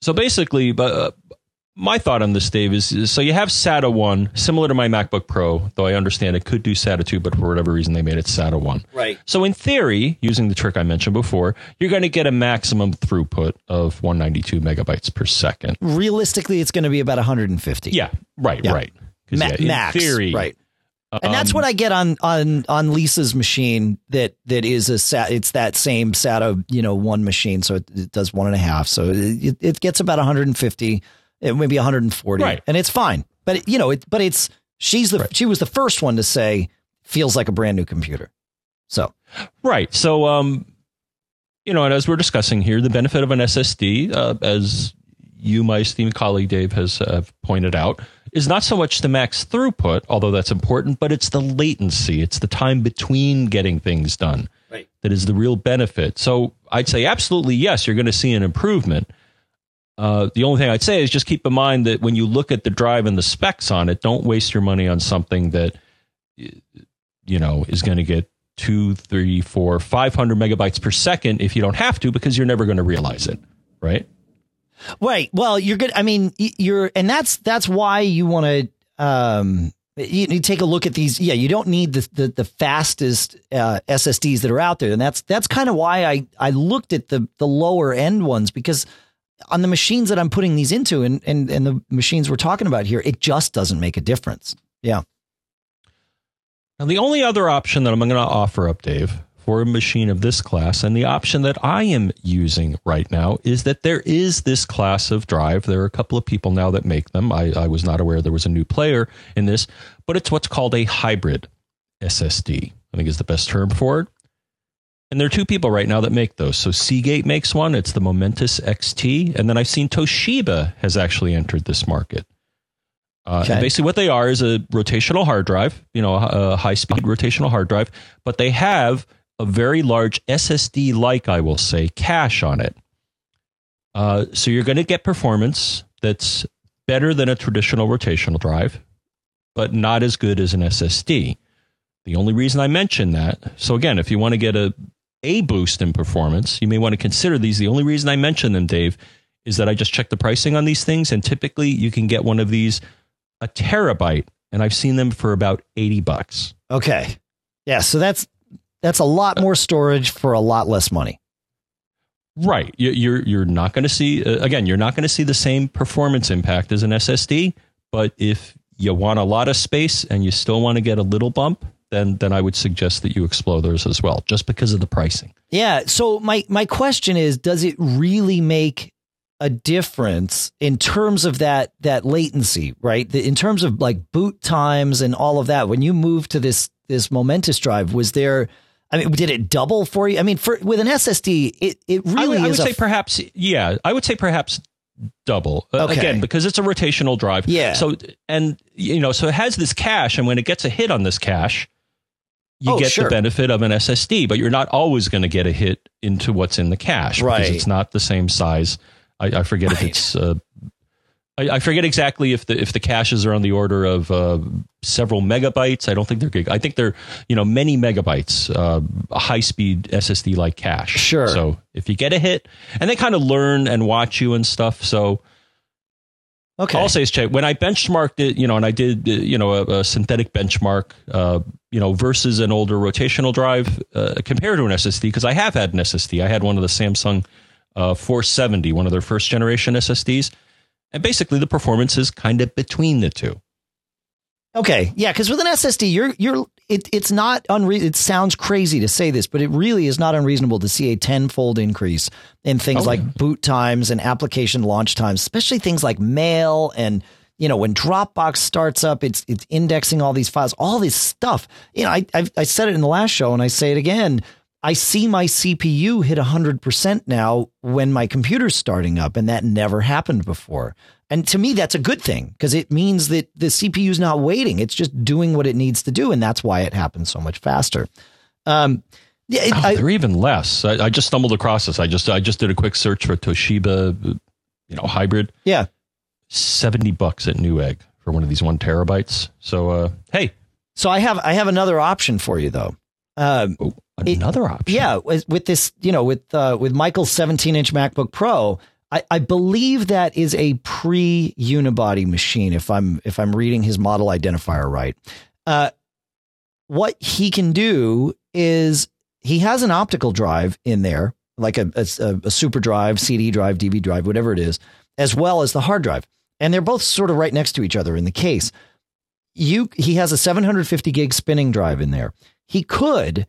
so basically, uh, my thought on this, Dave, is, is, so you have SATA 1, similar to my MacBook Pro, though I understand it could do SATA 2, but for whatever reason they made it SATA 1. Right. So in theory, using the trick I mentioned before, you're going to get a maximum throughput of 192 megabytes per second. Realistically, it's going to be about 150. Yeah, right, yeah. right. Ma- yeah, in max, theory, right. And that's what um, I get on on on Lisa's machine. That that is a sat. It's that same SATA, you know, one machine. So it, it does one and a half. So it, it gets about 150 it may be 140, right. and it's fine. But you know, it, but it's she's the right. she was the first one to say feels like a brand new computer. So right. So um, you know, and as we're discussing here, the benefit of an SSD, uh, as you, my esteemed colleague Dave, has uh, pointed out, is not so much the max throughput, although that's important, but it's the latency. It's the time between getting things done right. that is the real benefit. So I'd say absolutely yes, you're going to see an improvement. Uh, the only thing I'd say is just keep in mind that when you look at the drive and the specs on it, don't waste your money on something that you know is going to get two, three, four, five hundred megabytes per second if you don't have to, because you're never going to realize it, right? Right. Well, you're good. I mean, you're, and that's that's why you want to um, you, you take a look at these. Yeah, you don't need the the, the fastest uh, SSDs that are out there, and that's that's kind of why I I looked at the the lower end ones because on the machines that I'm putting these into, and and and the machines we're talking about here, it just doesn't make a difference. Yeah. Now, the only other option that I'm going to offer up, Dave, for a machine of this class, and the option that I am using right now, is that there is this class of drive. There are a couple of people now that make them. I, I was not aware there was a new player in this, but it's what's called a hybrid SSD, I think is the best term for it. And there are two people right now that make those. So Seagate makes one, it's the Momentus XT. And then I've seen Toshiba has actually entered this market. Uh, okay. Basically, what they are is a rotational hard drive, you know, a high speed rotational hard drive, but they have a very large SSD like, I will say, cache on it. Uh, so you're going to get performance that's better than a traditional rotational drive, but not as good as an SSD. The only reason I mention that, so again, if you want to get a a boost in performance, you may want to consider these. The only reason I mention them, Dave, is that I just checked the pricing on these things, and typically you can get one of these a terabyte, and I've seen them for about eighty bucks. Okay, yeah, so that's that's a lot more storage for a lot less money. Right, you're you're not going to see uh, again. You're not going to see the same performance impact as an SSD, but if you want a lot of space and you still want to get a little bump, then then I would suggest that you explore those as well, just because of the pricing. Yeah. So my my question is, does it really make a difference in terms of that that latency, right? The, in terms of like boot times and all of that. When you move to this this Momentus drive, was there? I mean, did it double for you? I mean, for with an SSD, it it really I would, is. I would say perhaps, yeah, I would say perhaps double uh, okay. again because it's a rotational drive. Yeah. So and you know, so it has this cache, and when it gets a hit on this cache, you oh, get sure. the benefit of an SSD, but you're not always going to get a hit into what's in the cache right. because it's not the same size. I, I forget right. if it's. Uh, I, I, forget exactly if the if the caches are on the order of uh, several megabytes. I don't think they're gig. I think they're you know many megabytes, uh, a high speed SSD like cache. Sure. So if you get a hit, and they kind of learn and watch you and stuff, so Okay. I'll say is check when I benchmarked it, you know, and I did, uh, you know, a, a synthetic benchmark, uh, you know, versus an older rotational drive uh, compared to an SSD because I have had an SSD. I had one of the Samsung uh, 470, one of their first generation SSDs, and basically the performance is kind of between the two. Okay, yeah, because with an SSD, you're you're it, it's not unre- It sounds crazy to say this, but it really is not unreasonable to see a tenfold increase in things oh, like yeah. boot times and application launch times, especially things like mail and you know when Dropbox starts up, it's it's indexing all these files, all this stuff. You know, I I've, I said it in the last show, and I say it again. I see my CPU hit 100% now when my computer's starting up, and that never happened before. And to me, that's a good thing because it means that the CPU is not waiting. It's just doing what it needs to do. And that's why it happens so much faster. Um, yeah, it, oh, I, they're even less. I, I, just stumbled across this. I just I just did a quick search for Toshiba, you know, hybrid. Yeah, seventy bucks at Newegg for one of these one terabytes. So uh, hey, so I have I have another option for you though. Um, oh, another it, option. Yeah, with, with, this, you know, with uh, with Michael's 17 inch MacBook Pro, I, I believe that is a pre unibody machine. If I'm if I'm reading his model identifier right, uh, what he can do is he has an optical drive in there, like a, a, a super drive, CD drive, DVD drive, whatever it is, as well as the hard drive, and they're both sort of right next to each other in the case. You he has a 750 gig spinning drive in there. He could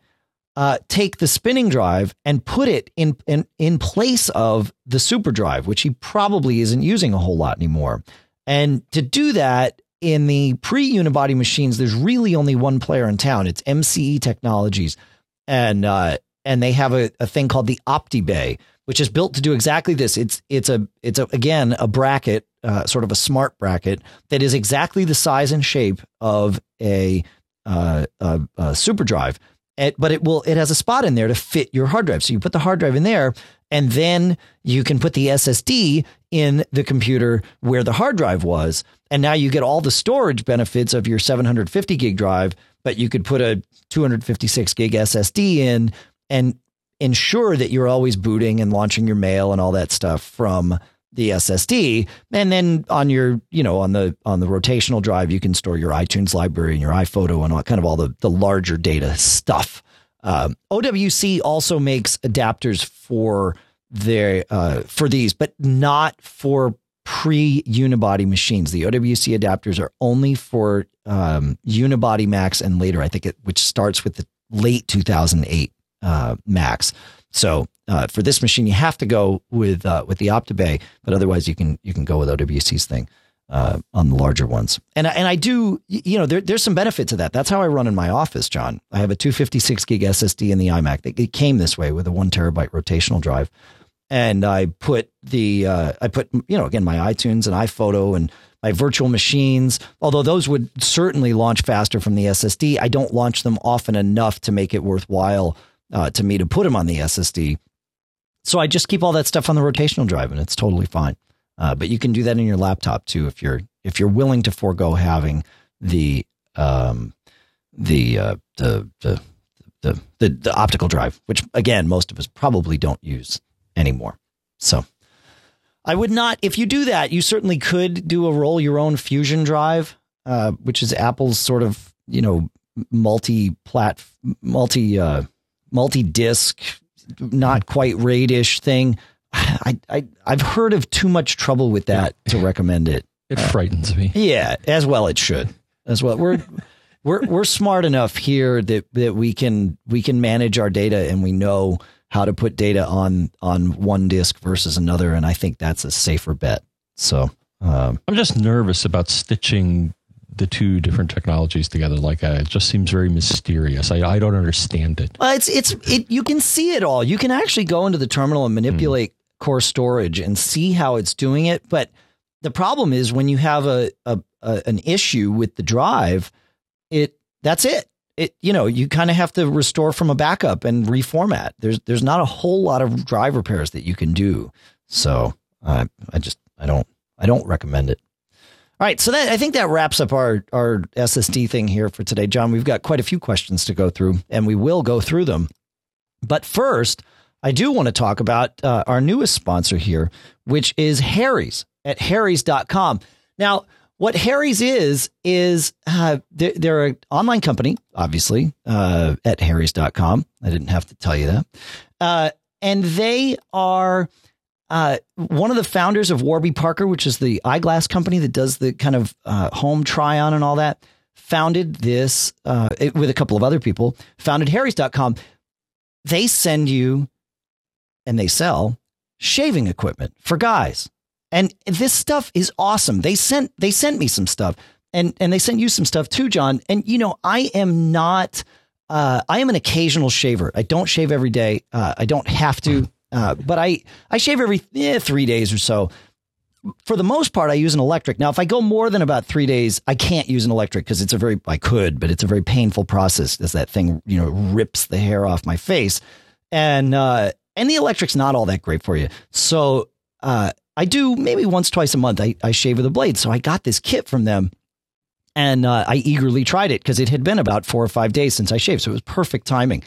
uh, take the spinning drive and put it in, in in place of the super drive, which he probably isn't using a whole lot anymore. And to do that in the pre unibody machines, there's really only one player in town. It's MCE Technologies, and uh, and they have a, a thing called the OptiBay, which is built to do exactly this. It's it's a it's a, again a bracket, uh, sort of a smart bracket that is exactly the size and shape of a, uh, a, a super drive it, but it will it has a spot in there to fit your hard drive. So you put the hard drive in there, and then you can put the SSD in the computer where the hard drive was, and now you get all the storage benefits of your 750 gig drive. But you could put a 256 gig SSD in and ensure that you're always booting and launching your mail and all that stuff from the SSD, and then on your you know on the on the rotational drive you can store your iTunes library and your iPhoto and all kind of all the the larger data stuff. Um, OWC also makes adapters for their uh, for these, but not for pre unibody machines. The OWC adapters are only for um, unibody Macs and later, I think it which starts with the late 2008 uh, Macs. So uh, for this machine, you have to go with uh, with the OptiBay, but otherwise you can you can go with OWC's thing uh, on the larger ones. And and I do you know there, there's some benefit to that. That's how I run in my office, John. I have a 256 gig SSD in the iMac. It came this way with a one terabyte rotational drive, and I put the uh, I put you know again my iTunes and iPhoto and my virtual machines. Although those would certainly launch faster from the SSD, I don't launch them often enough to make it worthwhile uh, to me to put them on the SSD. So I just keep all that stuff on the rotational drive, and it's totally fine. Uh, but you can do that in your laptop too if you're if you're willing to forego having the um, the, uh, the, the the the the optical drive, which again most of us probably don't use anymore. So I would not. If you do that, you certainly could do a roll your own Fusion drive, uh, which is Apple's sort of you know multi plat multi uh, multi disc not quite raidish thing. I, I I've heard of too much trouble with that to recommend it. It frightens me. Yeah, as well it should. As well, we're we're we're smart enough here that that we can we can manage our data and we know how to put data on on one disk versus another, and I think that's a safer bet. So um, I'm just nervous about stitching the two different technologies together like that. It just seems very mysterious. I, I don't understand it. Well, it's it's it. You can see it all. You can actually go into the terminal and manipulate mm. core storage and see how it's doing it. But the problem is when you have a, a, a an issue with the drive, it that's it. It you know you kind of have to restore from a backup and reformat. There's there's not a whole lot of drive repairs that you can do. So uh, I just I don't I don't recommend it. All right, so that I think that wraps up our our SSD thing here for today, John. We've got quite a few questions to go through, and we will go through them. But first, I do want to talk about uh, our newest sponsor here, which is Harry's at Harry's.com. Now, what Harry's is is uh, they're, they're, an online company, obviously, uh, at Harry's.com. I didn't have to tell you that, uh, and they are uh, one of the founders of Warby Parker, which is the eyeglass company that does the kind of uh, home try on and all that, founded this uh, it, with a couple of other people, founded Harry's.com. They send you and they sell shaving equipment for guys. And this stuff is awesome. They sent they sent me some stuff and and they sent you some stuff too, John. And you know, I am not uh, I am an occasional shaver. I don't shave every day. Uh, I don't have to. Uh, but I, I shave every eh, three days or so. For the most part, I use an electric. Now, if I go more than about three days, I can't use an electric because it's a very, I could, but it's a very painful process as that thing, you know, rips the hair off my face. And, uh, and the electric's not all that great for you. So, uh, I do maybe once, twice a month, I, I shave with a blade. So I got this kit from them and uh, I eagerly tried it because it had been about four or five days since I shaved. So it was perfect timing.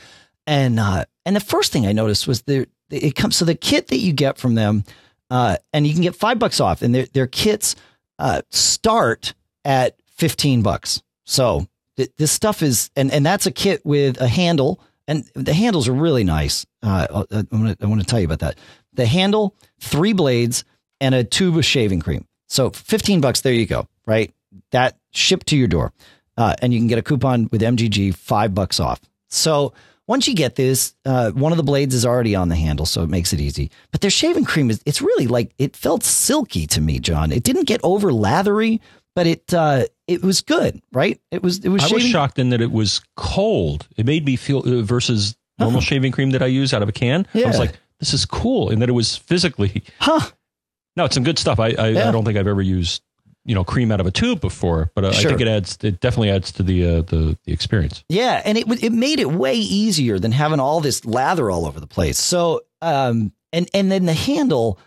And, uh, and the first thing I noticed was there, it comes so the kit that you get from them, uh, and you can get five bucks off, and their their kits uh, start at fifteen bucks. So th- this stuff is, and and that's a kit with a handle, and the handles are really nice. Uh, I want to I want to tell you about that. The handle, three blades, and a tube of shaving cream. So fifteen bucks. There you go. Right, that shipped to your door, uh, and you can get a coupon with MGG, five bucks off. So once you get this, uh, one of the blades is already on the handle, so it makes it easy. But their shaving cream is, it's really like, it felt silky to me, John. It didn't get over lathery, but it, uh, it was good, right? It was, it was, I shaving- was shocked in that it was cold. It made me feel, uh, versus normal uh-huh. shaving cream that I use out of a can. Yeah. I was like, this is cool. And that it was physically, huh? No, it's some good stuff. I, I, yeah. I don't think I've ever used you know cream out of a tube before, but uh, sure. I think it adds it definitely adds to the uh, the the experience. Yeah, and it it made it way easier than having all this lather all over the place. So um and and then the handle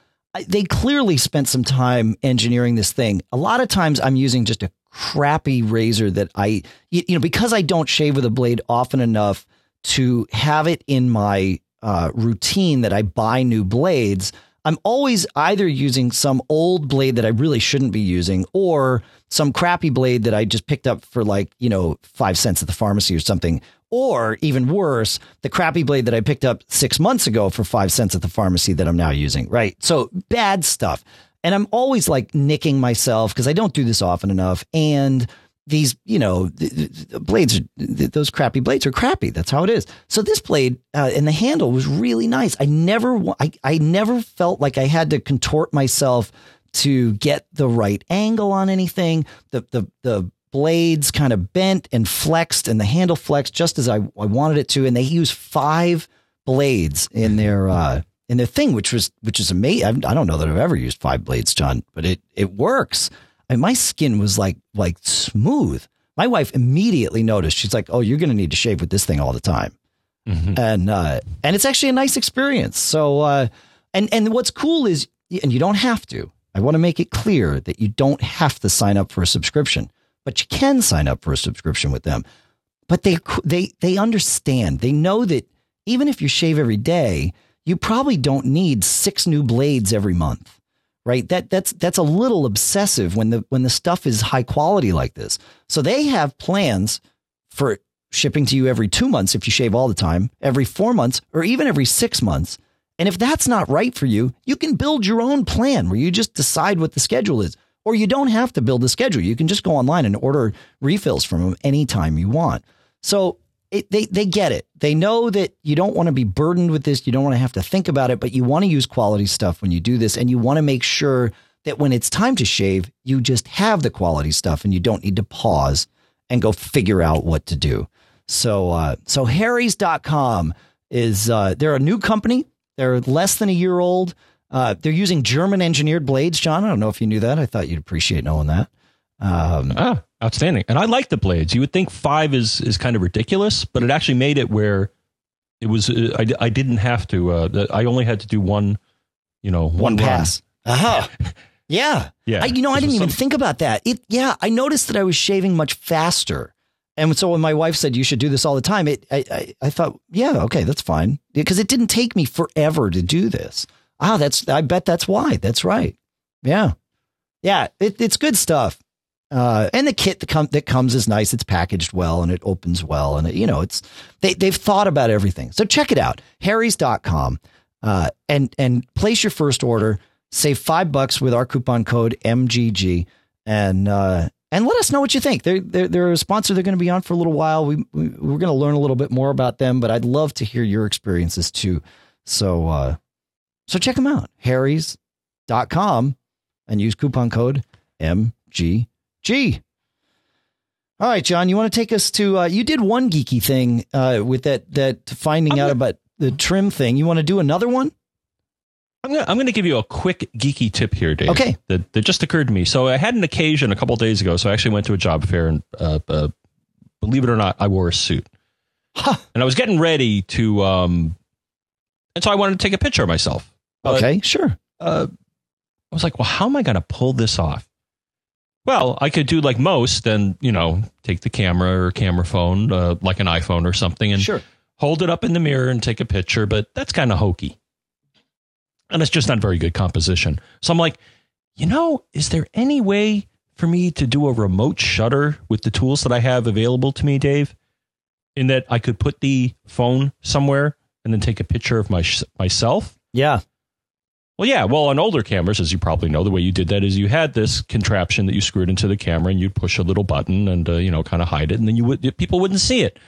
they clearly spent some time engineering this thing. A lot of times I'm using just a crappy razor that I you, know because I don't shave with a blade often enough to have it in my uh, routine that I buy new blades. I'm always either using some old blade that I really shouldn't be using or some crappy blade that I just picked up for like, you know, five cents at the pharmacy or something. Or even worse, the crappy blade that I picked up six months ago for five cents at the pharmacy that I'm now using. Right. So bad stuff. And I'm always like nicking myself because I don't do this often enough. And these, you know, the, the blades, those crappy blades are crappy. That's how it is. So this blade uh, and the handle was really nice. I never, I, I never felt like I had to contort myself to get the right angle on anything. The, the, the blades kind of bent and flexed and the handle flexed just as I, I wanted it to. And they use five blades in their, uh, in their thing, which was, which is amazing. I don't know that I've ever used five blades, John, but it, it works. And my skin was like like smooth. My wife immediately noticed. She's like, "Oh, you're going to need to shave with this thing all the time," mm-hmm. and uh, and it's actually a nice experience. So, uh, and and what's cool is, and you don't have to. I want to make it clear that you don't have to sign up for a subscription, but you can sign up for a subscription with them. But they they they understand. They know that even if you shave every day, you probably don't need six new blades every month right? That that's that's a little obsessive when the when the stuff is high quality like this. So they have plans for shipping to you every 2 months if you shave all the time, every 4 months or even every 6 months. And if that's not right for you, you can build your own plan where you just decide what the schedule is. Or you don't have to build a schedule. You can just go online and order refills from them anytime you want. So it, they they get it. They know that you don't want to be burdened with this. You don't want to have to think about it, but you want to use quality stuff when you do this, and you want to make sure that when it's time to shave, you just have the quality stuff, and you don't need to pause and go figure out what to do. So uh, so Harry's.com is uh, they're a new company. They're less than a year old. Uh, they're using German engineered blades, John. I don't know if you knew that. I thought you'd appreciate knowing that. Um, ah, outstanding. And I like the blades. You would think five is is kind of ridiculous, but it actually made it where it was. Uh, I, I didn't have to. Uh, I only had to do one. You know, one, one pass. Uh huh. yeah. Yeah. I, you know, I didn't even some... think about that. It. Yeah, I noticed that I was shaving much faster. And so when my wife said you should do this all the time, it I, I, I thought, yeah, okay, that's fine. Because it didn't take me forever to do this. Ah, that's I bet that's why. That's right. Yeah. Yeah, it, it's good stuff. Uh, and the kit that, com- that comes is nice. It's packaged well and it opens well. And, it, you know, it's they, they've thought about everything. So check it out, harrys.com, uh, and, and place your first order. Save five bucks with our coupon code MGG. And, uh, and let us know what you think. They're, they're, they're a sponsor. They're going to be on for a little while. We, we, we're going to learn a little bit more about them, but I'd love to hear your experiences too. So, uh, so check them out, harrys.com and use coupon code MGG. Gee. All right, John, you want to take us to? Uh, you did one geeky thing uh, with that that finding out about the trim thing. You want to do another one? I'm gonna I'm gonna give you a quick geeky tip here, Dave. Okay. That, that just occurred to me. So I had an occasion a couple days ago. So I actually went to a job fair, and uh, uh, believe it or not, I wore a suit. Huh. And I was getting ready to, um, and so I wanted to take a picture of myself. But, okay, sure. Uh, I was like, well, how am I going to pull this off? Well, I could do like most and, you know, take the camera or camera phone, uh, like an iPhone or something, and sure. hold it up in the mirror and take a picture, but that's kind of hokey. And it's just not very good composition. So I'm like, you know, is there any way for me to do a remote shutter with the tools that I have available to me, Dave? In that I could put the phone somewhere and then take a picture of my, myself? Yeah. Well, yeah. Well, on older cameras, as you probably know, the way you did that is you had this contraption that you screwed into the camera, and you'd push a little button and uh, you know kind of hide it, and then you would people wouldn't see it.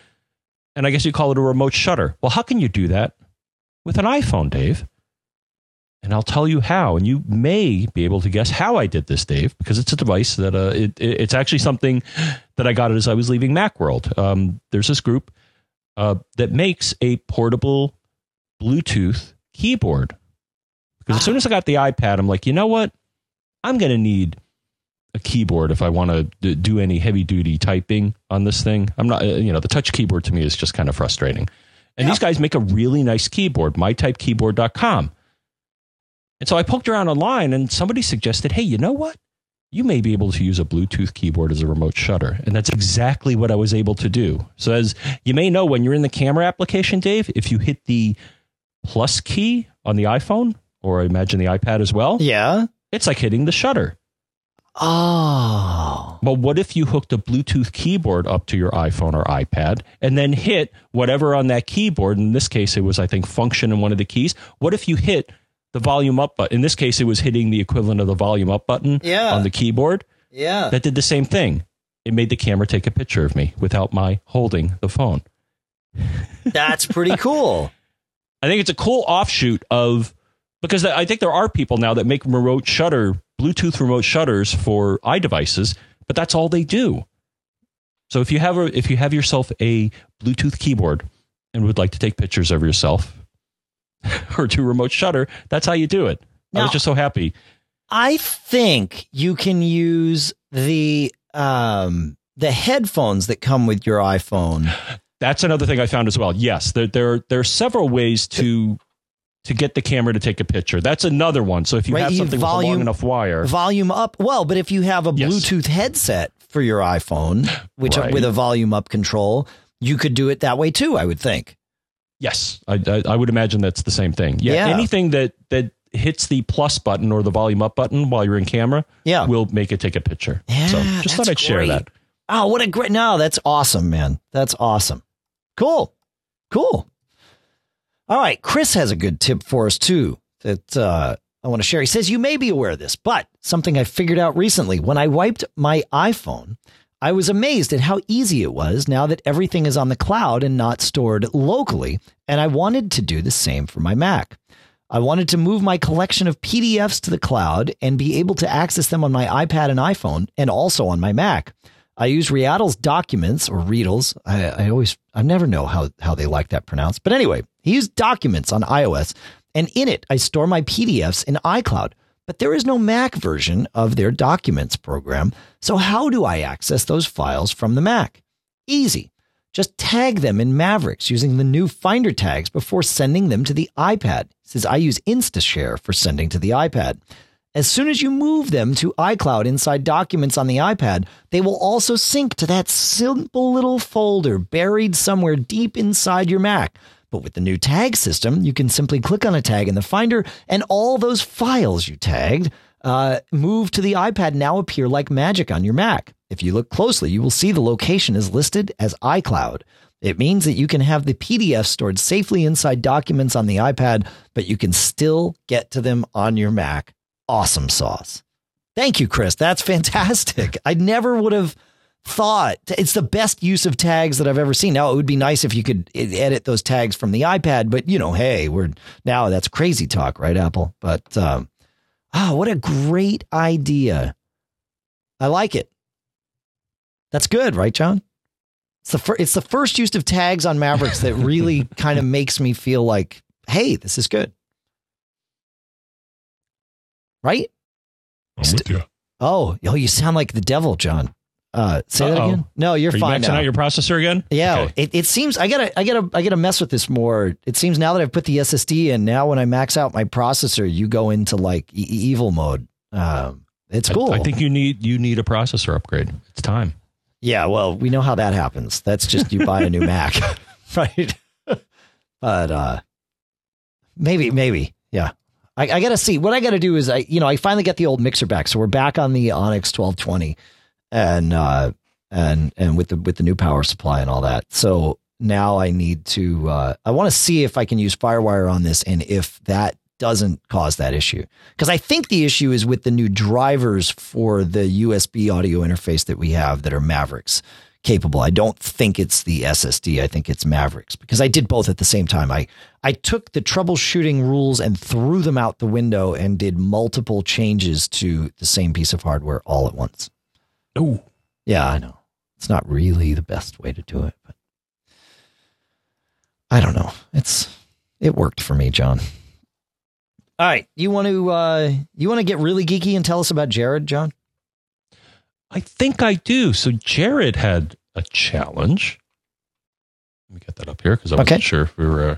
And I guess you call it a remote shutter. Well, how can you do that with an iPhone, Dave? And I'll tell you how. And you may be able to guess how I did this, Dave, because it's a device that uh, it, it, it's actually something that I got it as I was leaving Macworld. Um, there's this group uh, that makes a portable Bluetooth keyboard because as soon as I got the iPad, I'm like, you know what? I'm going to need a keyboard if I want to do any heavy duty typing on this thing. I'm not, uh, you know, the touch keyboard to me is just kind of frustrating. And these guys make a really nice keyboard, mytypekeyboard.com. And so I poked around online and somebody suggested, hey, you know what? You may be able to use a Bluetooth keyboard as a remote shutter. And that's exactly what I was able to do. So, as you may know, when you're in the camera application, Dave, if you hit the plus key on the iPhone, or I imagine the iPad as well. Yeah. It's like hitting the shutter. Oh. But what if you hooked a Bluetooth keyboard up to your iPhone or iPad and then hit whatever on that keyboard? In this case, it was, I think, function in one of the keys. What if you hit the volume up button? In this case, it was hitting the equivalent of the volume up button Yeah. on the keyboard. Yeah. That did the same thing. It made the camera take a picture of me without my holding the phone. That's pretty cool. I think it's a cool offshoot of because I think there are people now that make remote shutter, Bluetooth remote shutters for iDevices, but that's all they do. So if you have a if you have yourself a Bluetooth keyboard and would like to take pictures of yourself or do remote shutter, that's how you do it. I Now- was just so happy. I think you can use the um the headphones that come with your iPhone. That's another thing I found as well. Yes, there there there are several ways to to get the camera to take a picture. That's another one. So if you Right, have something with a long enough wire, Volume up. Well, but if you have a Yes. Bluetooth headset for your iPhone, which Right. with a volume up control, you could do it that way too, I would think. Yes, I, I, I would imagine that's the same thing. Yeah, Yeah. anything that that hits the plus button or the volume up button while you're in camera Yeah. will make it take a picture. Yeah, so just thought I'd share great. that. Oh, what a great no, that's awesome, man. That's awesome. Cool. Cool. All right, Chris has a good tip for us too that uh, I want to share. He says you may be aware of this, but something I figured out recently when I wiped my iPhone, I was amazed at how easy it was now that everything is on the cloud and not stored locally, and I wanted to do the same for my Mac. I wanted to move my collection of PDFs to the cloud and be able to access them on my iPad and iPhone and also on my Mac. I use Riadel's documents or Riedels. I, I always, I never know how, how they like that pronounced. But anyway, he used documents on iOS and in it, I store my PDFs in iCloud. But there is no Mac version of their documents program. So how do I access those files from the Mac? Easy. Just tag them in Mavericks using the new Finder tags before sending them to the iPad. Says I use InstaShare for sending to the iPad. As soon as you move them to iCloud inside documents on the iPad, they will also sync to that simple little folder buried somewhere deep inside your Mac. But with the new tag system, you can simply click on a tag in the Finder, and all those files you tagged uh, move to the iPad now appear like magic on your Mac. If you look closely, you will see the location is listed as iCloud. It means that you can have the PDF stored safely inside documents on the iPad, but you can still get to them on your Mac. Awesome sauce. Thank you, Chris. That's fantastic. I never would have thought it's the best use of tags that I've ever seen. Now, it would be nice if you could edit those tags from the iPad, but you know, hey, we're now that's crazy talk, right, Apple? But um, oh, what a great idea. I like it. That's good, right, John? It's the fir- it's the first use of tags on Mavericks that really kind of makes me feel like, hey, this is good. Right? I'm with you. Oh, oh, you sound like the devil, John. Uh, say that Uh-oh. again. No, you're Are you fine maxing now. out your processor again? yeah, Okay. it, it seems I gotta I gotta I gotta mess with this more. It seems now that I've put the SSD in, now when I max out my processor, you go into like e- evil mode. Um, it's I- cool. I, think you need you need a processor upgrade. It's time. Yeah, well, we know how that happens. That's just you buy a new Mac, right? but uh maybe, maybe, yeah. I, I gotta see. What I gotta do is, I you know, I finally get the old mixer back, so we're back on the Onyx twelve twenty, and uh and and with the with the new power supply and all that. So now I need to. uh I want to see if I can use FireWire on this, and if that doesn't cause that issue, because I think the issue is with the new drivers for the USB audio interface that we have that are Mavericks capable. I don't think it's the SSD. I think it's Mavericks because I did both at the same time. I I took the troubleshooting rules and threw them out the window and did multiple changes to the same piece of hardware all at once. Oh, Yeah, I know. It's not really the best way to do it, but I don't know. It's it worked for me, John. All right, you want to uh you want to get really geeky and tell us about Jared, John? I think I do. So Jared had a challenge. Let me get that up here because I wasn't Okay. sure if we were. Uh...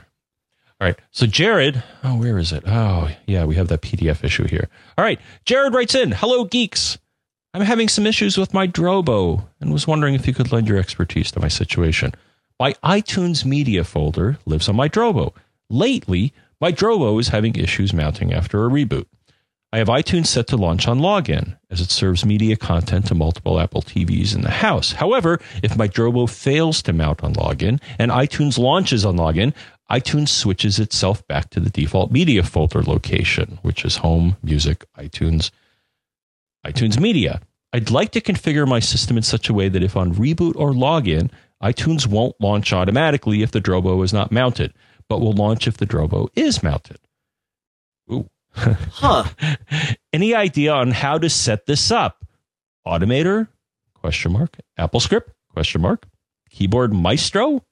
All right. So Jared, oh, where is it? Oh, yeah, we have that PDF issue here. All right. Jared writes in, "Hello, geeks. I'm having some issues with my Drobo and was wondering if you could lend your expertise to my situation. My iTunes media folder lives on my Drobo. Lately, My Drobo is having issues mounting after a reboot. I have iTunes set to launch on login, as it serves media content to multiple Apple TVs in the house. However, if my Drobo fails to mount on login and iTunes launches on login, iTunes switches itself back to the default media folder location, which is home, music, iTunes, iTunes Media. I'd like to configure my system in such a way that if on reboot or login, iTunes won't launch automatically if the Drobo is not mounted, but will launch if the Drobo is mounted. Huh. Any idea on how to set this up? Automator? Question mark. AppleScript? Question mark. Keyboard Maestro?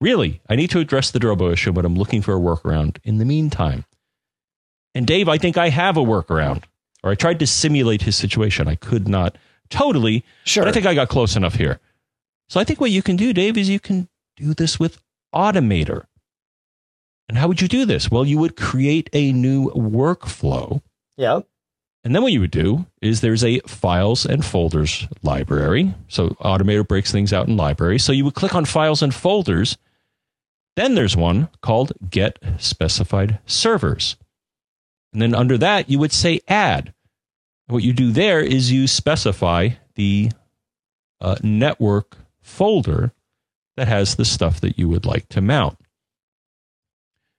Really, I need to address the Drobo issue, but I'm looking for a workaround in the meantime. And Dave, I think I have a workaround. Or I tried to simulate his situation. I could not totally, Sure. but I think I got close enough here. So I think what you can do, Dave, is you can do this with Automator. And how would you do this? Well, you would create a new workflow. Yeah. And then what you would do is there's a files and folders library. So Automator breaks things out in libraries. So you would click on files and folders. Then there's one called get specified servers. And then under that, you would say add. And what you do there is you specify the uh, network folder that has the stuff that you would like to mount.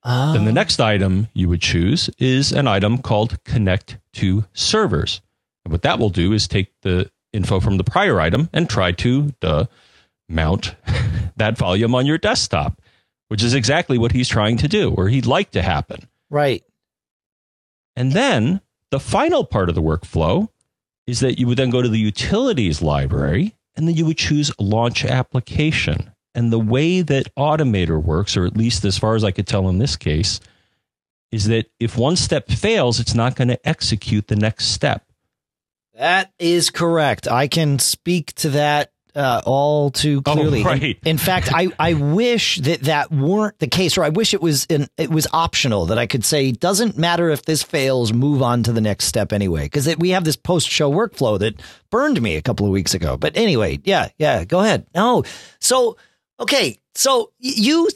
Then the oh. next item you would choose is an item called connect to servers. And what that will do is take the info from the prior item and try to duh, mount that volume on your desktop, which is exactly what he's trying to do, or he'd like to happen. Right. And then the final part of the workflow is that you would then go to the utilities library and then you would choose launch application. And the way that Automator works, or at least as far as I could tell in this case, is that if one step fails, it's not going to execute the next step. That is correct. I can speak to that uh, all too clearly. Oh, clearly. right. In, in fact, I, I wish that that weren't the case, or I wish it was in, it was optional that I could say doesn't matter if this fails, move on to the next step anyway. Because we have this post show workflow that burned me a couple of weeks ago. But anyway, yeah, yeah, go ahead. No, so okay, so you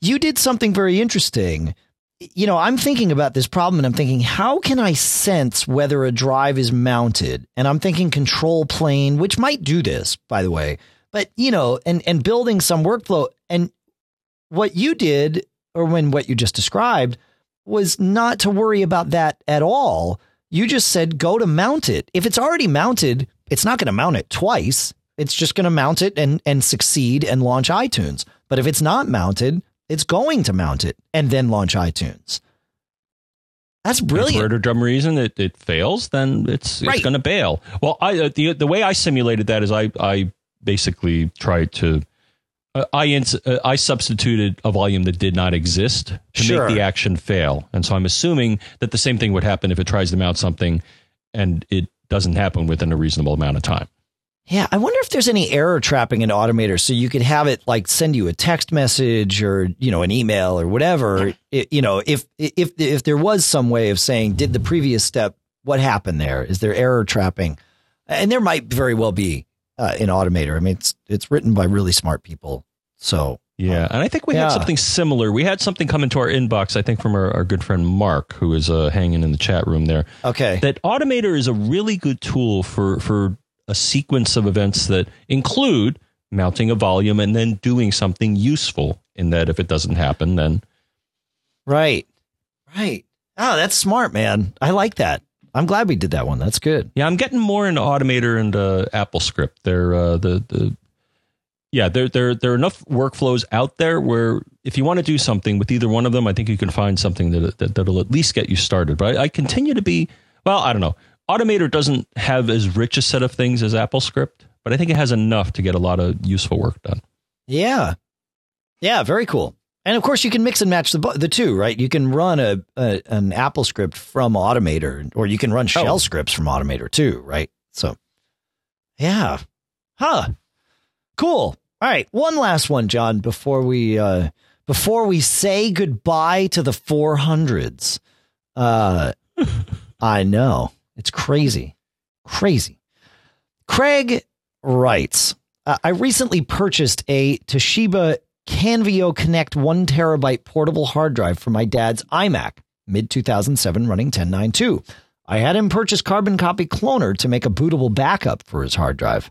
you did something very interesting you know, I'm thinking about this problem and I'm thinking, how can I sense whether a drive is mounted? And I'm thinking ControlPlane, which might do this, by the way. But, you know, and, and building some workflow. And what you did, or when what you just described, was not to worry about that at all. You just said, go to mount it. If it's already mounted, it's not going to mount it twice. It's just going to mount it and, and succeed and launch iTunes. But if it's not mounted, it's going to mount it and then launch iTunes. That's brilliant. for some reason it, it fails, then it's it's Right. going to bail. Well, I uh, the the way I simulated that is I I basically tried to uh, I ins- uh, I substituted a volume that did not exist to Sure. make the action fail, and so I'm assuming that the same thing would happen if it tries to mount something and it doesn't happen within a reasonable amount of time. Yeah, I wonder if there's any error trapping in Automator, so you could have it like send you a text message or you know an email or whatever. It, you know, if if if there was some way of saying, did the previous step, what happened there? Is there error trapping? And there might very well be uh, in Automator. I mean, it's it's written by really smart people, so Yeah, and I think we Yeah. had something similar. We had something come into our inbox, I think, from our, our good friend Mark, who is uh, hanging in the chat room there. okay. that Automator is a really good tool for for a sequence of events that include mounting a volume and then doing something useful. In that, if it doesn't happen, then Right. Right. Oh, that's smart, man. I like that. I'm glad we did that one. That's good. yeah, I'm getting more into Automator and uh, AppleScript. They're uh, the the yeah, there there there are enough workflows out there where if you want to do something with either one of them, I think you can find something that, that that'll at least get you started. But I, I continue to be well. I don't know. Automator doesn't have as rich a set of things as AppleScript, but I think it has enough to get a lot of useful work done. Yeah. Yeah, very cool. And of course, you can mix and match the the two, right? You can run a, a an Apple script from Automator, or you can run shell Oh. scripts from Automator too, right? So, yeah, huh? Cool. All right, one last one, John, before we uh, before we say goodbye to the four hundreds. Uh, I know it's crazy, crazy. Craig writes, I recently purchased a Toshiba Canvio Connect one terabyte portable hard drive for my dad's iMac, mid 2007, running 1092. I had him purchase Carbon Copy Cloner to make a bootable backup for his hard drive.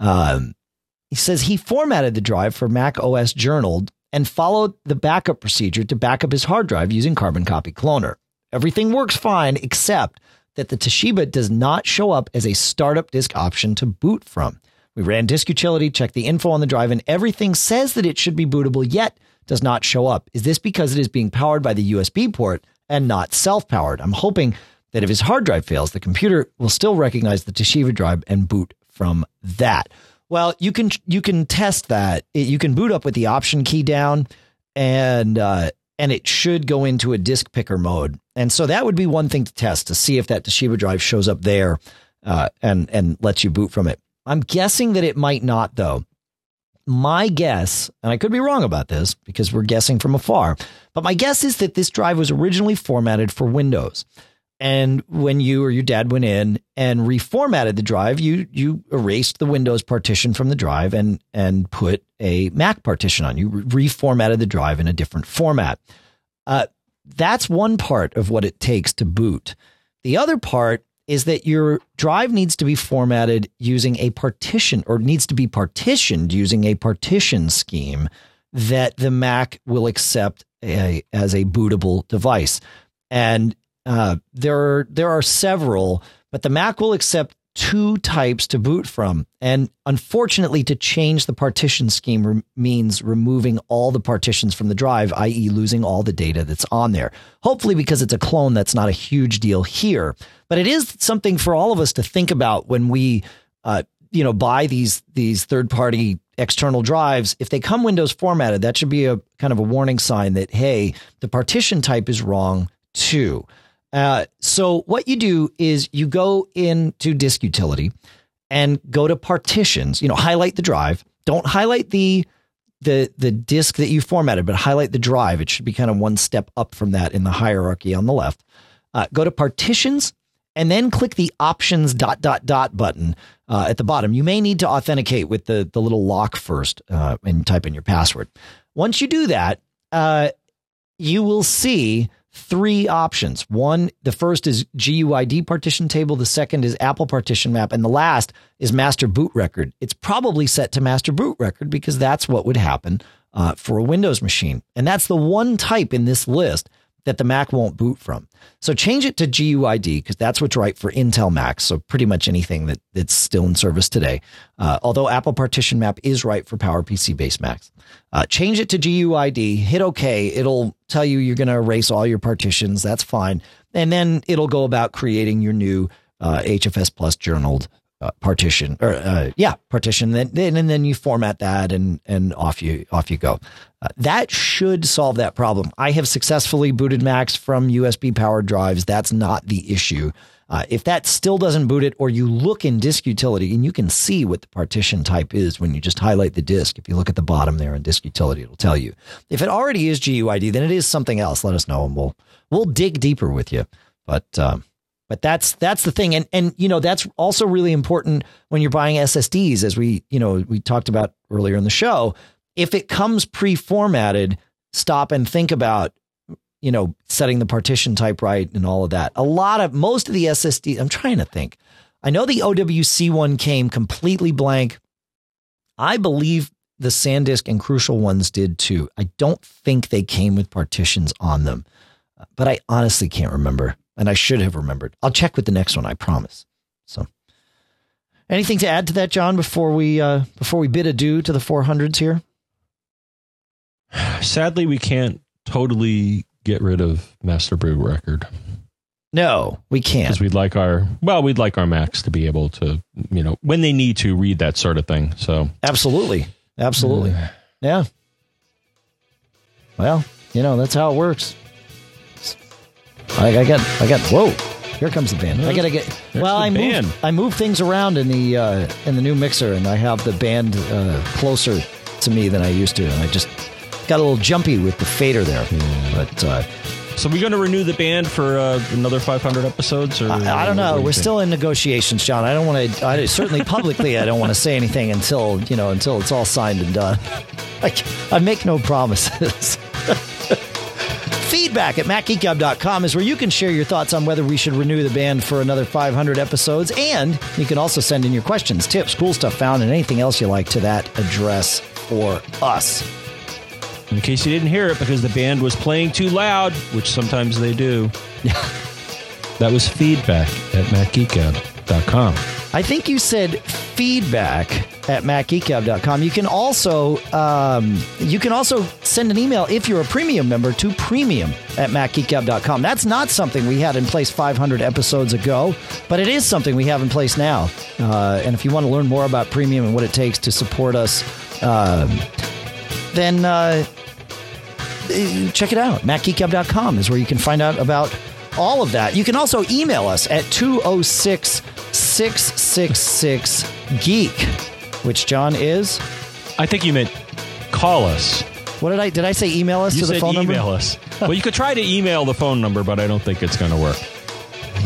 Um, he says he formatted the drive for Mac OS Journaled and followed the backup procedure to back up his hard drive using Carbon Copy Cloner. Everything works fine except that the Toshiba does not show up as a startup disk option to boot from. We ran disk utility, checked the info on the drive, and everything says that it should be bootable, yet does not show up. Is this because it is being powered by the USB port and not self powered? I'm hoping that if his hard drive fails, the computer will still recognize the Toshiba drive and boot from that. Well, you can you can test that. You can boot up with the option key down, and uh, and it should go into a disk picker mode. And so that would be one thing to test to see if that Toshiba drive shows up there uh, and and lets you boot from it. I'm guessing that it might not though. My guess, and I could be wrong about this because we're guessing from afar, but my guess is that this drive was originally formatted for Windows. And when you or your dad went in and reformatted the drive, you you erased the Windows partition from the drive and and put a Mac partition on. You reformatted the drive in a different format. Uh, that's one part of what it takes to boot. The other part is that your drive needs to be formatted using a partition or needs to be partitioned using a partition scheme that the Mac will accept a, as a bootable device. And uh, there are there are several, but the Mac will accept two types to boot from. And unfortunately, to change the partition scheme re- means removing all the partitions from the drive, i.e., losing all the data that's on there. Hopefully, because it's a clone, that's not a huge deal here. But it is something for all of us to think about when we, uh, you know, buy these these third party external drives. If they come Windows formatted, that should be a kind of a warning sign that hey, the partition type is wrong too. Uh, so what you do is you go into disk utility and go to partitions, you know, highlight the drive. Don't highlight the the the disk that you formatted, but highlight the drive. It should be kind of one step up from that in the hierarchy on the left. Uh, go to partitions and then click the options dot dot dot button uh, at the bottom. You may need to authenticate with the the little lock first uh, and type in your password. Once you do that, uh, you will see three options. One, the first is GUID partition table, the second is Apple partition map, and the last is master boot record. It's probably set to master boot record because that's what would happen uh, for a Windows machine. And that's the one type in this list that the Mac won't boot from. So change it to GUID because that's what's right for Intel Macs. So pretty much anything that, that's still in service today. Uh, although Apple Partition Map is right for PowerPC based Macs. Uh, change it to GUID, hit OK. It'll tell you you're going to erase all your partitions. That's fine. And then it'll go about creating your new uh, HFS Plus journaled uh, partition or uh, yeah partition then, then and then you format that and and off you off you go. Uh, that should solve that problem. I have successfully booted Macs from usb powered drives. That's not the issue. Uh, if that still doesn't boot it or you look in disk utility and you can see what the partition type is when you just highlight the disk. If you look at the bottom there in disk utility it'll tell you. If it already is guid then it is something else. Let us know and we'll we'll dig deeper with you. But um, but that's that's the thing, and and you know that's also really important when you're buying SSDs, as we you know we talked about earlier in the show. If it comes pre-formatted, stop and think about you know setting the partition type right and all of that. A lot of most of the SSD, I'm trying to think. I know the OWC one came completely blank. I believe the SanDisk and Crucial ones did too. I don't think they came with partitions on them, but I honestly can't remember and I should have remembered. I'll check with the next one, I promise. So, anything to add to that, John, before we uh, before we bid adieu to the 400s here? Sadly, we can't totally get rid of Master Boot Record. No, we can't. Because we'd like our well, we'd like our Macs to be able to, you know, when they need to read that sort of thing. So absolutely, absolutely, yeah. Well, you know that's how it works. I, I got, I got. Whoa! Here comes the band. I gotta get. well, I band. move, I move things around in the uh, in the new mixer, and I have the band uh, closer to me than I used to, and I just got a little jumpy with the fader there. But uh, so we're going to renew the band for uh, another 500 episodes, or I, I don't know. do We're think? still in negotiations, John. I don't want to. I certainly publicly, I don't want to say anything until you know until it's all signed and done. I, I make no promises. Feedback at MacGeekGab.com is where you can share your thoughts on whether we should renew the band for another 500 episodes. And you can also send in your questions, tips, cool stuff found, and anything else you like to that address for us. In case you didn't hear it, because the band was playing too loud, which sometimes they do. that was feedback at MacGeekGab.com. I think you said feedback at macgeekgab.com. You can also um, you can also send an email if you're a premium member to premium at macgeekgab.com. That's not something we had in place 500 episodes ago, but it is something we have in place now. Uh, and if you want to learn more about premium and what it takes to support us, um, then uh, check it out. macgeekgab.com is where you can find out about all of that. You can also email us at 206 666 Geek, which John is. I think you meant call us. What did I did I say email us You to the said phone email number? us. well, you could try to email the phone number, but I don't think it's going to work.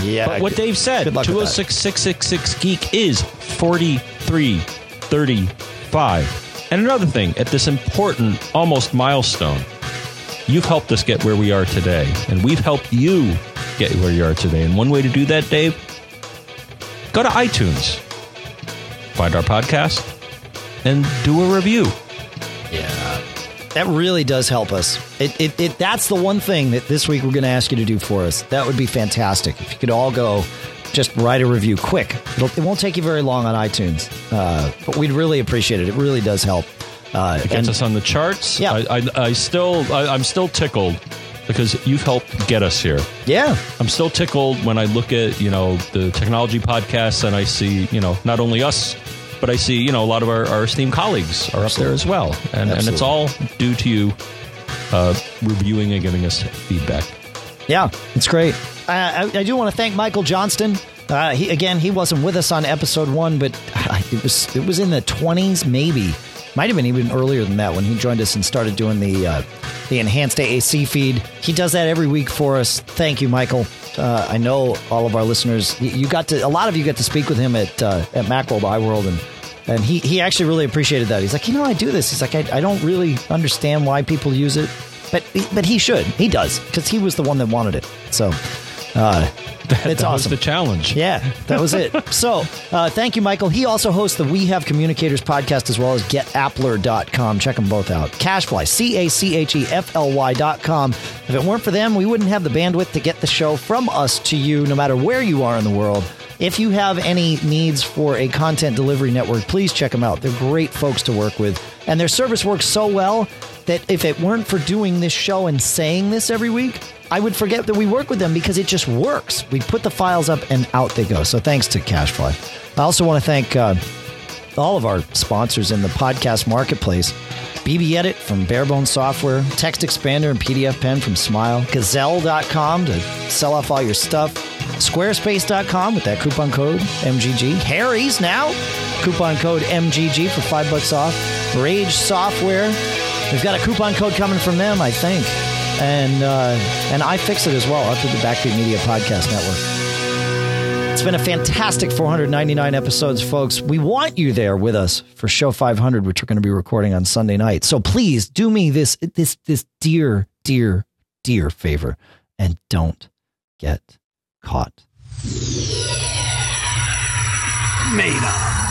Yeah. But what Dave said, good luck with that. 206 666 Geek is 4335. And another thing, at this important, almost milestone, you've helped us get where we are today. And we've helped you get where you are today. And one way to do that, Dave, go to iTunes, find our podcast, and do a review. Yeah. That really does help us. It, it, it that's the one thing that this week we're going to ask you to do for us. That would be fantastic. If you could all go just write a review quick. It'll, it won't take you very long on iTunes. Uh, but we'd really appreciate it. It really does help. Uh, It gets and- us on the charts. Yeah. I, I, I still, I, I'm still tickled because you've helped get us here. yeah. I'm still tickled when I look at, you know, the technology podcasts and I see, you know, not only us, but I see, you know, a lot of our, our esteemed colleagues are up there as well. And, and it's all due to you uh, reviewing and giving us feedback. Yeah, it's great. Uh, I, I do want to thank Michael Johnston. Uh, he again, he wasn't with us on episode one, but uh, it was it was in the twenties, maybe. Might have been even earlier than that when he joined us and started doing the uh, the enhanced AAC feed. He does that every week for us. Thank you, Michael. Uh, I know all of our listeners. You got to a lot of you got to speak with him at uh, at MacWorld, iWorld, and and he he actually really appreciated that. He's like, you know, I do this. He's like, I, I don't really understand why people use it, but but he should. He does because he was the one that wanted it. So. Uh, it's that was awesome. the challenge. Yeah, that was it. so, uh, thank you, Michael. He also hosts the We Have Communicators podcast as well as getappler.com. Check them both out. CacheFly, C A C H E F L Y.com. If it weren't for them, we wouldn't have the bandwidth to get the show from us to you, no matter where you are in the world. If you have any needs for a content delivery network, please check them out. They're great folks to work with. And their service works so well that if it weren't for doing this show and saying this every week, I would forget that we work with them because it just works. We put the files up and out they go. So thanks to CacheFly. I also want to thank uh, all of our sponsors in the podcast marketplace. BBEdit from Bare Bones Software, TextExpander and PDFpen from Smile, Gazelle.com to sell off all your stuff, Squarespace.com with that coupon code MGG, Harry's now, coupon code MGG for five bucks off, Rage Software, we've got a coupon code coming from them, I think, and uh, and iFixit as well, up to the Backbeat Media Podcast Network. It's been a fantastic 499 episodes, folks. We want you there with us for show 500, which we're going to be recording on Sunday night. So please do me this this this dear, dear, dear favor, and don't get caught. Made up.